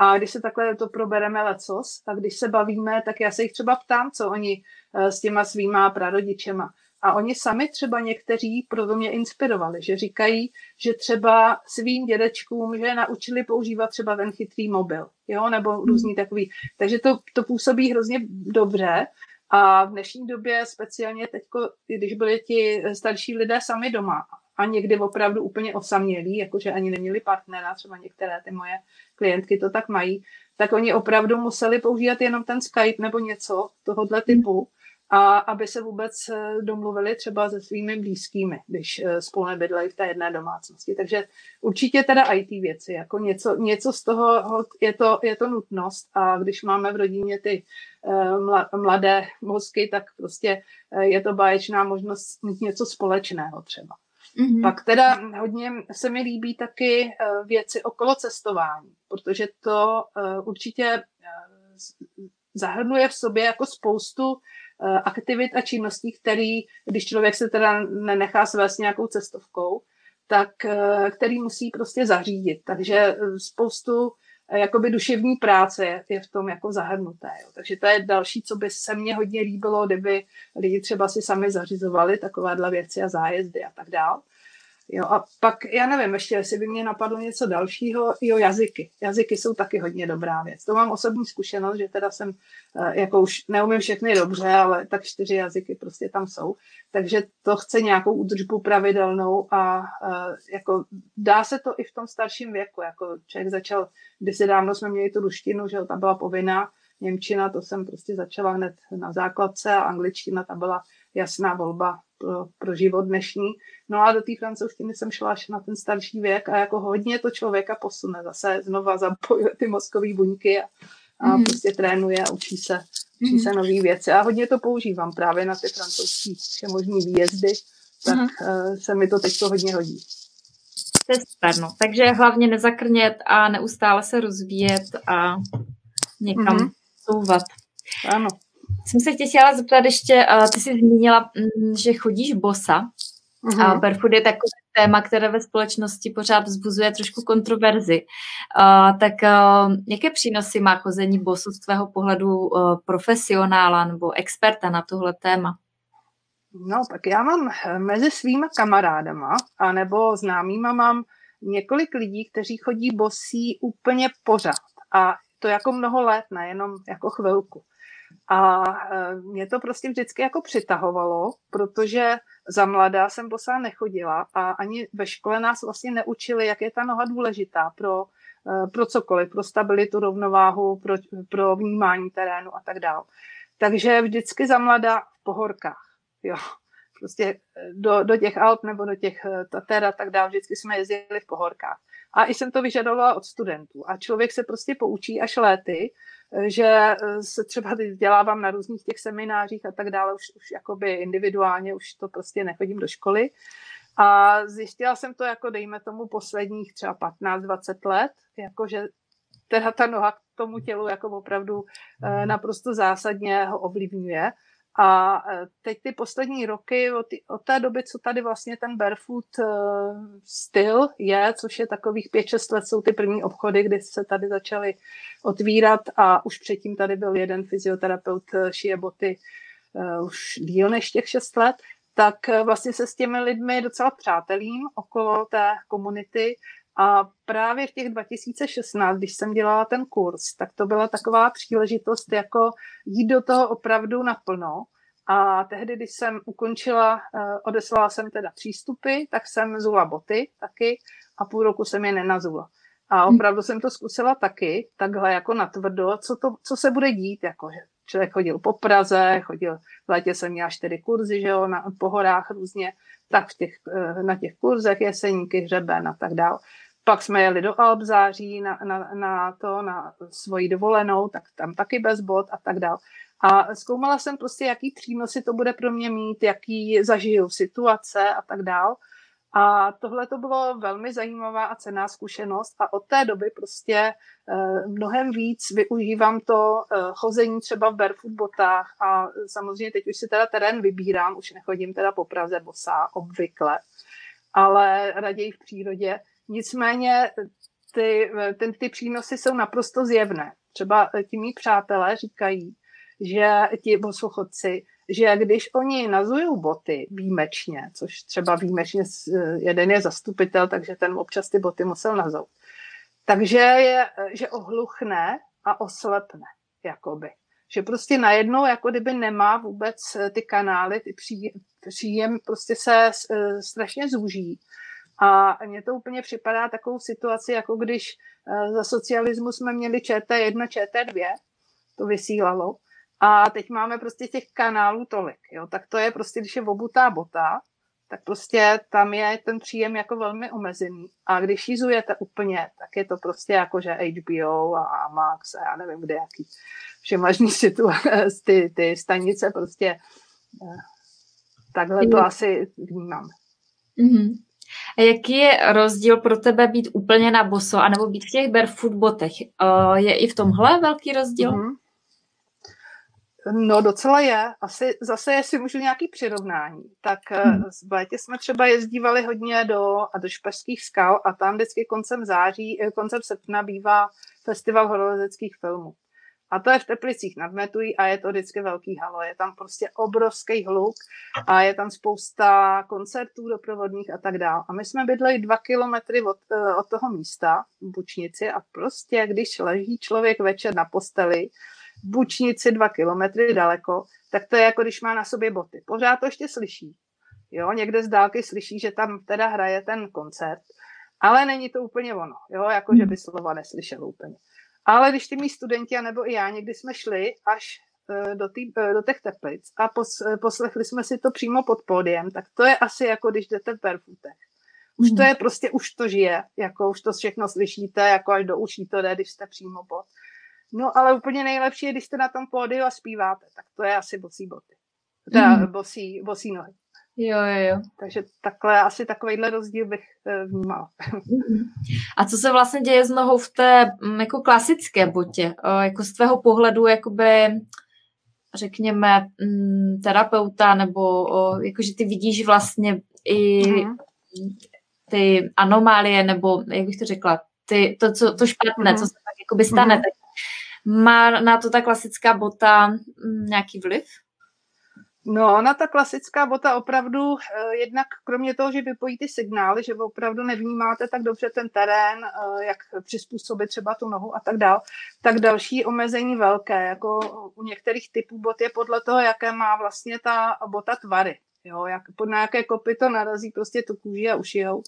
a když se takhle to probereme lecos, tak když se bavíme, tak já se jich třeba ptám, co oni eh, s těma svýma prarodičema. A oni sami třeba někteří proto mě inspirovali, že říkají, že třeba svým dědečkům, že naučili používat třeba ten chytrý mobil, jo, nebo hmm. různý takový. Takže to, to působí hrozně dobře a v dnešní době speciálně teď, když byli ti starší lidé sami doma a někdy opravdu úplně osamělí, jakože ani neměli partnera, třeba některé ty moje klientky to tak mají, tak oni opravdu museli používat jenom ten Skype nebo něco tohohle typu a aby se vůbec eh, domluvili třeba se svými blízkými, když eh, spolu nebydlejí v té jedné domácnosti. Takže určitě teda IT věci, jako něco, něco z toho je to, je to nutnost a když máme v rodině ty eh, mladé mozky, tak prostě je to báječná možnost mít něco společného třeba. Mm-hmm. Pak teda hodně se mi líbí taky věci okolo cestování, protože to určitě zahrnuje v sobě jako spoustu Eh, aktivit a činností, který, když člověk se teda nenechá svést nějakou cestovkou, tak eh, který musí prostě zařídit. Takže eh, spoustu jakoby duševní práce je, v tom jako zahrnuté. Jo. Takže to je další, co by se mně hodně líbilo, kdyby lidi třeba si sami zařizovali takovéhle věci a zájezdy a tak dále. Jo, a pak, já nevím, ještě jestli by mě napadlo něco dalšího, jo, jazyky. Jazyky jsou taky hodně dobrá věc. To mám osobní zkušenost, že teda jsem, eh, jako už neumím všechny dobře, ale tak čtyři jazyky prostě tam jsou. Takže to chce nějakou údržbu pravidelnou a eh, jako dá se to i v tom starším věku. Jako člověk začal, kdysi dávno jsme měli tu ruštinu, že ta byla povinná, Němčina, to jsem prostě začala hned na základce a angličtina, ta byla jasná volba pro, pro život dnešní. No a do té francouzštiny jsem šla až na ten starší věk a jako hodně to člověka posune. Zase znova zapojuje ty mozkové buňky a, a mm. prostě trénuje a učí se, učí mm. se nové věci. A hodně to používám právě na ty francouzské všemožní výjezdy, tak mm. uh, se mi to teď to hodně hodí. To je super, no. Takže hlavně nezakrnět a neustále se rozvíjet a někam mm-hmm. souvat. Ano jsem se tě chtěla zeptat ještě, ty jsi zmínila, um, že chodíš bosa. Uh-huh. A barefoot je takové téma, které ve společnosti pořád vzbuzuje trošku kontroverzi. Uh, tak uh, jaké přínosy má chození bosu z tvého pohledu uh, profesionála nebo experta na tohle téma? No, tak já mám eh, mezi svýma kamarádama a nebo známýma mám několik lidí, kteří chodí bosí úplně pořád. A to jako mnoho let, nejenom jako chvilku. A e, mě to prostě vždycky jako přitahovalo, protože za mladá jsem bosá nechodila a ani ve škole nás vlastně neučili, jak je ta noha důležitá pro, e, pro cokoliv, pro stabilitu, rovnováhu, pro, pro vnímání terénu a tak dále. Takže vždycky za mladá v pohorkách. Jo. Prostě e, do, do těch Alp nebo do těch Tater a tak dále, vždycky jsme jezdili v pohorkách. A i jsem to vyžadovala od studentů. A člověk se prostě poučí až léty, že eh, se třeba vzdělávám na různých těch seminářích a tak dále, už, už jakoby individuálně, už to prostě nechodím do školy. A zjistila jsem to jako dejme tomu posledních třeba 15-20 let, jakože teda ta noha k tomu tělu jako opravdu eh, naprosto zásadně ho ovlivňuje. A eh, teď ty poslední roky, od, od té doby, co tady vlastně ten barefoot uh, styl je, což je takových 5-6 let, jsou ty první obchody, kdy se tady začaly otvírat a už předtím tady byl jeden fyzioterapeut, šije boty už díl než těch 6 let, tak vlastně se s těmi lidmi docela přátelím okolo té komunity a právě v těch 2016, když jsem dělala ten kurz, tak to byla taková příležitost jako jít do toho opravdu naplno. A tehdy, když jsem ukončila, eh, odeslala jsem teda přístupy, tak jsem zula boty taky a půl roku jsem je nenazula. A hm. opravdu jsem to zkusila taky, takhle jako natvrdo, co, to, co se bude dít, jako, že člověk chodil po Praze, chodil, v létě jsem měla čtyři kurzy, že jo, na, po horách různě, tak v těch, eh, na těch kurzech jeseníky, hřeben a tak dále. Pak jsme jeli do Alp září na, na, na to, na svoji dovolenou, tak tam taky bez bod a tak dál. A zkoumala jsem prostě, jaký přínosy to bude pro mě mít, jaký zažiju situace a tak dál. A tohle to bylo velmi zajímavá a cená zkušenost a od té doby prostě eh, mnohem víc využívám to eh, chození třeba v barefoot botách a samozřejmě teď už si teda terén vybírám, už nechodím teda po Praze bosá obvykle, ale raději v přírodě, Nicméně ty, ty, ty přínosy jsou naprosto zjevné. Třeba ti mý přátelé říkají, že ti bosochodci, že když oni nazují boty výjimečně, což třeba výjimečně jeden je zastupitel, takže ten občas ty boty musel nazout, takže je, že ohluchne a oslepne, jakoby. Že prostě najednou, jako kdyby nemá vůbec ty kanály, ty příjem prostě se strašně zúží a mně to úplně připadá takovou situaci, jako když eh, za socialismu jsme měli ČT1, ČT2, to vysílalo, a teď máme prostě těch kanálů tolik, jo, tak to je prostě, když je obutá bota, tak prostě tam je ten příjem jako velmi omezený. A když šízujete úplně, tak je to prostě jako, že HBO a Max a já nevím kde jaký všemažný situace, ty, ty stanice prostě eh, takhle to asi vnímám. Mm-hmm. A jaký je rozdíl pro tebe být úplně na boso, anebo být v těch barefoot botech? Je i v tomhle velký rozdíl? Mm-hmm. No docela je. Asi zase, jestli můžu nějaký přirovnání, tak hmm. v létě jsme třeba jezdívali hodně do, a do špařských skal a tam vždycky koncem září, eh, koncem srpna bývá festival horolezeckých filmů. A to je v Teplicích nad Metují a je to vždycky velký halo. Je tam prostě obrovský hluk a je tam spousta koncertů doprovodných a tak dále. A my jsme bydleli dva kilometry od, eh, od toho místa v Bučnici a prostě, když leží člověk večer na posteli, v Bučnici dva kilometry daleko, tak to je jako když má na sobě boty. Pořád to ještě slyší. Jo, někde z dálky slyší, že tam teda hraje ten koncert, ale není to úplně ono, jo, jako že by slova neslyšel úplně. Ale když ty mý studenti, nebo i já, někdy jsme šli až e, do, tý, e, do těch teplic a pos, e, poslechli jsme si to přímo pod pódiem, tak to je asi jako když jdete v barefootech. Už to mhm. je prostě, už to žije, jako už to všechno slyšíte, jako až do uší to jde, když jste přímo pod. No ale úplně nejlepší je, když jste na tom pódiu a zpíváte, tak to je asi bosí boty. Teda mm. bosí, bosí nohy. Jo, jo, jo. Takže takhle, asi takovýhle rozdíl bych eh, vnímala. A co se vlastně děje s nohou v té mm, jako klasické botě? Jako z tvého pohledu, jakoby, řekněme, mm, terapeuta, nebo jakože ty vidíš vlastně i mm-hmm. ty anomálie, nebo jak bych to řekla, ty, to, co, to špatné, mm-hmm. co se tak jakoby stane. Mm-hmm. Tak má na to ta klasická bota mm, nějaký vliv? No, ona ta klasická bota opravdu, eh, jednak kromě toho, že vypojí ty signály, že opravdu nevnímáte tak dobře ten terén, eh, jak přizpůsobit třeba tu nohu a tak dál, tak další omezení velké, jako u některých typů bot je podle toho, jaké má vlastně ta bota tvary. Jo, jak, na jaké kopy to narazí prostě tu kůži a ušijou,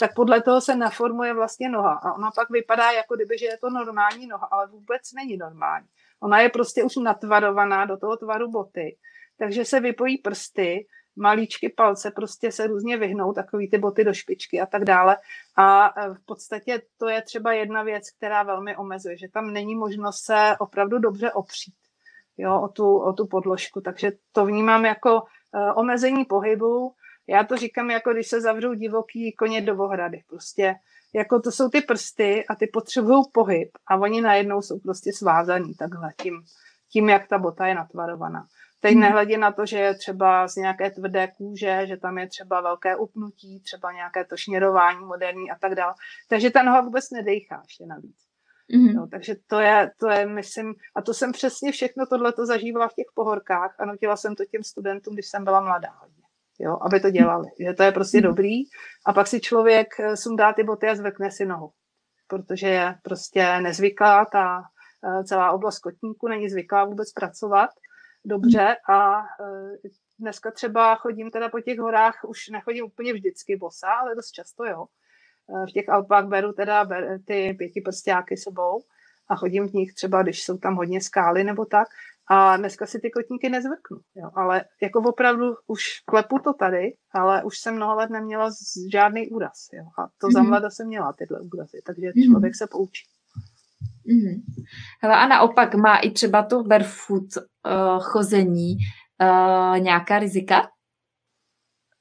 tak podle toho se naformuje vlastně noha. A ona pak vypadá, jako kdyby, že je to normální noha, ale vůbec není normální. Ona je prostě už natvarovaná do toho tvaru boty takže se vypojí prsty, malíčky palce prostě se různě vyhnou, takový ty boty do špičky a tak dále. A e, v podstatě to je třeba jedna věc, která velmi omezuje, že tam není možnost se opravdu dobře opřít jo, o, tu, o tu podložku. Takže to vnímám jako e, omezení pohybu, Já to říkám, jako když se zavřou divoký koně do ohrady. Prostě jako to jsou ty prsty a ty potřebují pohyb a oni najednou jsou prostě svázaný takhle tím, tím, jak ta bota je natvarovaná. Teď hmm. nehledě na to, že je třeba z nějaké tvrdé kůže, že tam je třeba velké upnutí, třeba nějaké to šněrování moderní a tak dále. Takže ta noha vůbec nedejchá ještě navíc. Mm-hmm. No, takže to je, to je, myslím, a to jsem přesně všechno tohleto zažívala v těch pohorkách a nutila jsem to těm studentům, když jsem byla mladá hodně, jo, aby to dělali. Že to je prostě mm-hmm. dobrý a pak si člověk eh, sundá ty boty a zvekne si nohu, protože je prostě nezvyklá ta eh, celá oblast kotníku, není zvyklá vůbec pracovat dobře a eh, dneska třeba chodím teda po těch horách, už nechodím úplně vždycky bosa, ale dost často jo, v těch Alpách beru teda ty pětiprstáky sebou a chodím v nich třeba, když jsou tam hodně skály nebo tak. A dneska si ty kotníky nezvrknu, jo. ale jako opravdu už klepu to tady, ale už jsem mnoho let neměla žádný úraz. Jo. A to mm-hmm. za mlada jsem měla tyhle úrazy, takže mm-hmm. člověk se poučí. Mm-hmm. Hele, a naopak má i třeba to barefoot uh, chození uh, nějaká rizika?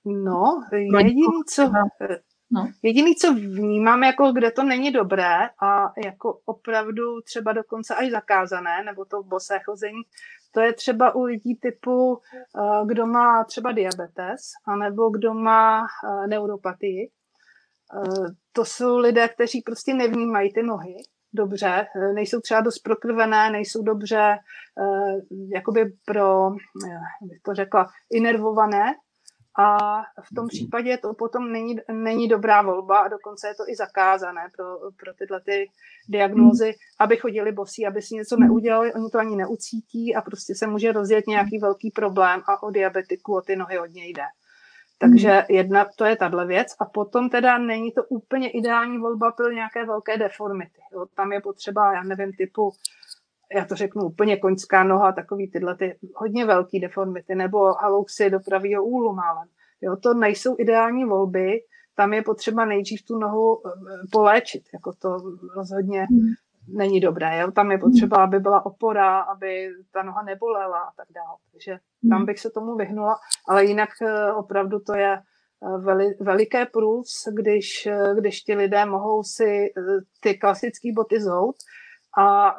No, jediný, co, No. Jediný, co vnímám, jako kde to není dobré a jako opravdu třeba dokonce až zakázané, nebo to bosé chození, to je třeba u lidí typu, eh, kdo má třeba diabetes, anebo kdo má eh, neuropatii. Eh, to jsou lidé, kteří prostě nevnímají ty nohy dobře, nejsou třeba dost prokrvené, nejsou dobře jakoby pro, jak bych to řekla, inervované. A v tom případě to potom není, není dobrá volba a dokonce je to i zakázané pro, pro tyhle ty diagnózy, aby chodili bosí, aby si něco neudělali, oni to ani neucítí a prostě se může rozjet nějaký velký problém a o diabetiku o ty nohy hodně jde. Takže jedna, to je tahle věc. A potom teda není to úplně ideální volba pro nějaké velké deformity. Jo. Tam je potřeba, já nevím, typu, já to řeknu úplně koňská noha, takový tyhle ty hodně velký deformity, nebo halouxy do pravého úlu málem. Jo, to nejsou ideální volby, tam je potřeba nejdřív tu nohu eh, poléčit, jako to rozhodně hmm. Není dobré. Jo? Tam je potřeba, aby byla opora, aby ta noha nebolela a tak dále. Takže tam hmm. bych se tomu vyhnula, ale jinak eh, opravdu to je eh, veli, veliké průz, když, když ti lidé mohou si ty klasické boty zout a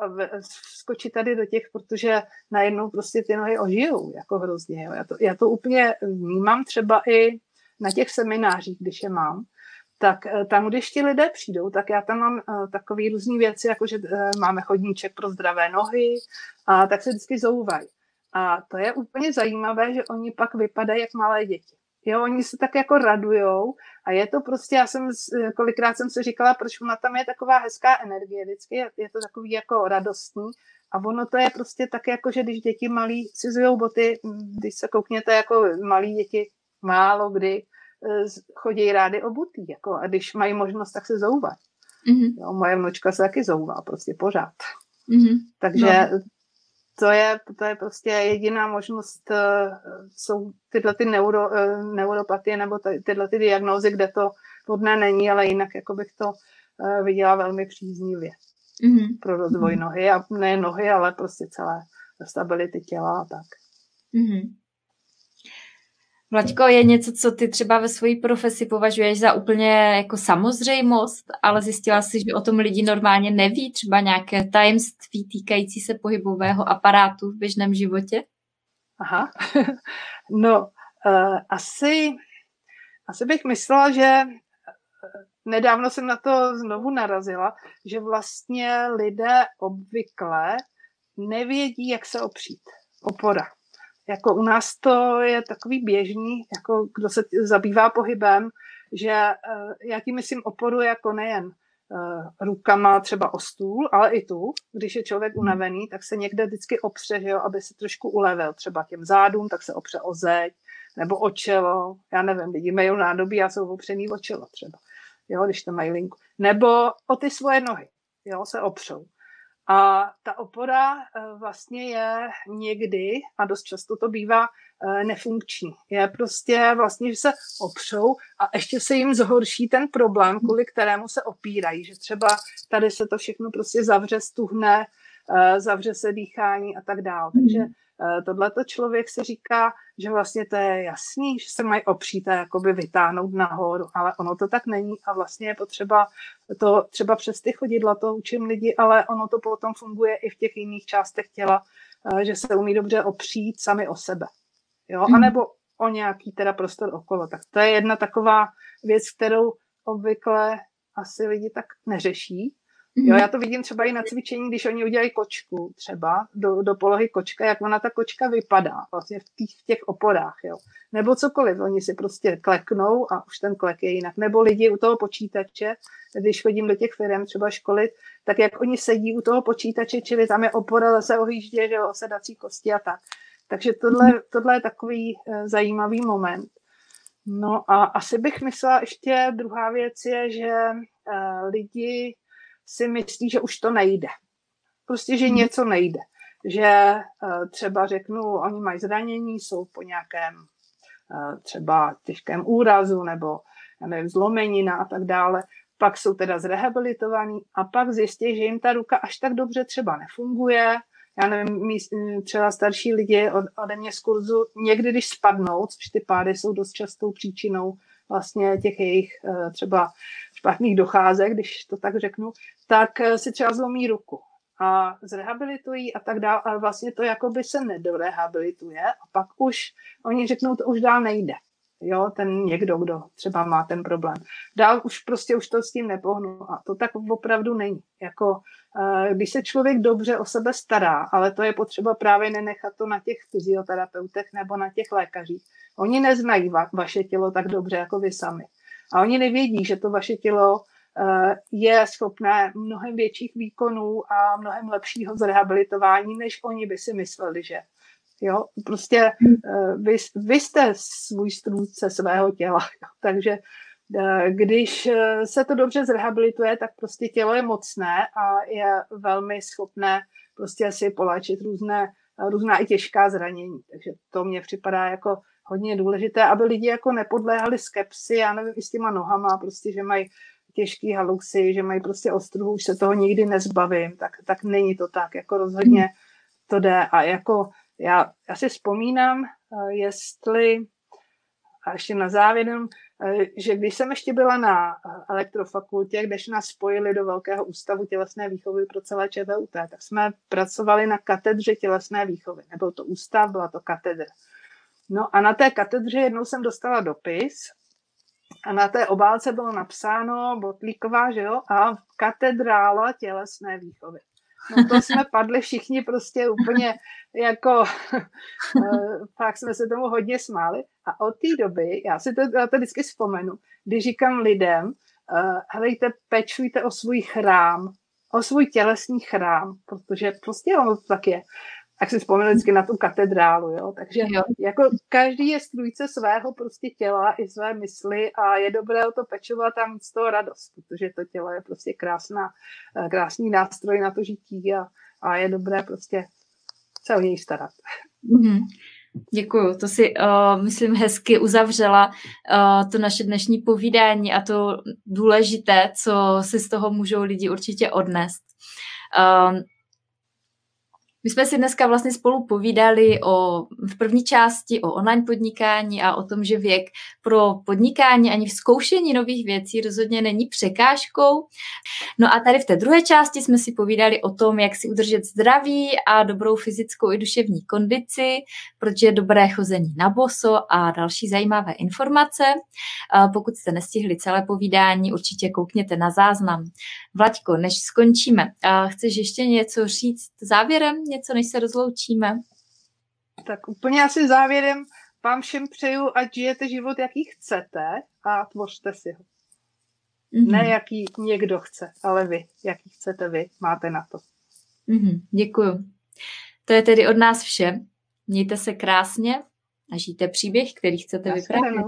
skočit tady do těch, protože najednou prostě ty nohy ožijou jako hrozně. Jo. Já, to, já to úplně vnímám třeba i na těch seminářích, když je mám, tak eh, tam, když ti lidé přijdou, tak já tam mám uh, takové různé věci, jako že uh, máme chodníček pro zdravé nohy a tak se vždycky zouvají. A to je úplně zajímavé, že oni pak vypadají jak malé děti. Jo, oni se tak jako radujou a je to prostě, já jsem, kolikrát jsem si říkala, proč ona tam je taková hezká energie vždycky, je, to takový jako radostný a ono to je prostě tak jako, že když děti malí si zujou boty, když se koukněte jako malí děti, málo kdy eh, chodí rády obutý, jako a když mají možnost, tak se zouvat. Mm-hmm. Jo, moje vnučka se taky zouvá prostě pořád. Mm-hmm. Takže no to je, to je prostě jediná možnost, uh, jsou tyhle ty neuro, uh, neuropatie nebo ty, tyhle ty diagnózy, kde to vhodné není, ale jinak jako bych to viděla velmi příznivě mm-hmm. pro rozvoj mm-hmm. nohy a ne nohy, ale prostě celé stability těla a tak. Mm-hmm. Vlaďko, je něco, co ty třeba ve své profesi považuješ za úplně jako samozřejmost, ale zjistila jsi, že o tom lidi normálně neví, třeba nějaké tajemství týkající se pohybového aparátu v běžném životě? Aha, no uh, asi, asi bych myslela, že eh, nedávno jsem na to znovu narazila, že vlastně lidé obvykle nevědí, jak se opřít. Opora jako u nás to je takový běžný, jako kdo se zabývá pohybem, že eh, já tím myslím oporu jako nejen eh, rukama třeba o stůl, ale i tu, když je člověk hmm. unavený, tak se někde vždycky opře, že jo, aby se trošku ulevil třeba těm zádům, tak se opře o zeď, nebo o čelo, já nevím, lidi mají nádobí a jsou opřený o čelo třeba, jo, když to mají linku, nebo o ty svoje nohy, jo, se opřou. A ta opora eh, vlastně je někdy, a dost často to bývá, eh, nefunkční. Je prostě vlastně, že se opřou a ještě se jim zhorší ten problém, kvůli kterému se opírají, že třeba tady se to všechno prostě zavře, stuhne, eh, zavře se dýchání a tak dále. Takže Eh, Tohle to člověk si říká, že vlastně to je jasný, že se mají opřít a jakoby vytáhnout nahoru, ale ono to tak není a vlastně je potřeba to třeba přes ty chodidla, to učím lidi, ale ono to potom funguje i v těch jiných částech těla, eh, že se umí dobře opřít sami o sebe. Jo? A mhm. nebo o nějaký teda prostor okolo. Tak to je jedna taková věc, kterou obvykle asi lidi tak neřeší, Jo, mhm. já to vidím třeba i na cvičení, když oni udělají kočku třeba do, do polohy kočka, jak ona ta kočka vypadá vlastně v těch, v těch oporách, jo. Nebo cokoliv, oni si prostě kleknou a už ten klek je jinak. Nebo lidi u toho počítače, když chodím do těch firm třeba školit, tak jak oni sedí u toho počítače, čili tam je opora, zase ohlíždě, že osedací kosti a tak. Takže tohle, mhm. tohle je takový uh, zajímavý moment. No a asi bych myslela ještě, druhá věc je, že uh, lidi si myslí, že už to nejde. Prostě, že mhm. něco nejde. Že uh, třeba řeknu, oni mají zranění, jsou po nějakém uh, třeba těžkém úrazu nebo já nevím, zlomenina a tak dále, pak jsou teda zrehabilitovaní a pak zjistí, že jim ta ruka až tak dobře třeba nefunguje, já nevím, třeba starší lidi od, ode mě z kurzu, někdy, když spadnou, což ty pády jsou dost častou příčinou vlastně těch jejich eh, třeba špatných docházek, když to tak řeknu, tak eh, si třeba zlomí ruku a zrehabilitují a tak dále, ale vlastně to jako by se nedorehabilituje a pak už oni řeknou, to už dál nejde. Jo, ten někdo, kdo třeba má ten problém. Dál už prostě už to s tím nepohnu a to tak opravdu není. Jako, eh, když se člověk dobře o sebe stará, ale to je potřeba právě nenechat to na těch fyzioterapeutech nebo na těch lékařích. Oni neznají va- vaše tělo tak dobře jako vy sami. A oni nevědí, že to vaše tělo eh, je schopné mnohem větších výkonů a mnohem lepšího zrehabilitování, než oni by si mysleli, že. Jo, prostě uh, vy, vy jste svůj strůdce svého těla, jo. takže uh, když se to dobře zrehabilituje, tak prostě tělo je mocné a je velmi schopné prostě si polečit různé, různá i těžká zranění. Takže to mně připadá jako hodně důležité, aby lidi jako nepodléhali skepsi, já nevím, i s těma nohama, prostě, že mají těžký haluxy, že mají prostě ostruhu, už se toho nikdy nezbavím, tak, tak není to tak, jako rozhodně to jde a jako já, já si vzpomínám, eh, jestli, a ještě na závěr, eh, že když jsem ještě byla na elektrofakultě, když nás spojili do Velkého ústavu tělesné výchovy pro celé ČVUT, tak jsme pracovali na katedře tělesné výchovy. Nebyl to ústav, byla to katedra. No a na té katedře jednou jsem dostala dopis a na té obálce bylo napsáno Botlíková, že jo, a katedrála tělesné výchovy. No to jsme padli všichni prostě úplně jako, eh, jsme se tomu hodně smáli. A od té doby, já si to, já to vždycky vzpomenu, když říkám lidem, uh, helejte, pečujte o svůj chrám, o svůj tělesný chrám, protože prostě ono to tak je tak si vzpomněl vždycky na tu katedrálu, jo. Takže jo. jako každý je strůjce svého prostě těla i své mysli a je dobré o to pečovat a mít z toho radost, protože to tělo je prostě krásná, eh, krásný nástroj na to žití a, a je dobré prostě se o něj starat. Mm-hmm. Děkuju, to si, uh, myslím, hezky uzavřela uh, to naše dnešní povídání a to důležité, co si z toho můžou lidi určitě odnést. Uh, my jsme si dneska vlastně spolu povídali o, v první části o online podnikání a o tom, že věk pro podnikání ani v zkoušení nových věcí rozhodně není překážkou. No a tady v té druhé části jsme si povídali o tom, jak si udržet zdraví a dobrou fyzickou i duševní kondici, proč je dobré chození na boso a další zajímavé informace. Pokud jste nestihli celé povídání, určitě koukněte na záznam. Vlaďko, než skončíme, chceš ještě něco říct závěrem? něco, než se rozloučíme? Tak úplně asi závěrem vám všem přeju, ať žijete život, jaký chcete a tvořte si ho. Mm-hmm. Ne jaký někdo chce, ale vy, jaký chcete vy, máte na to. Mm-hmm. Děkuju. To je tedy od nás vše. Mějte se krásně a žijte příběh, který chcete vyprávět.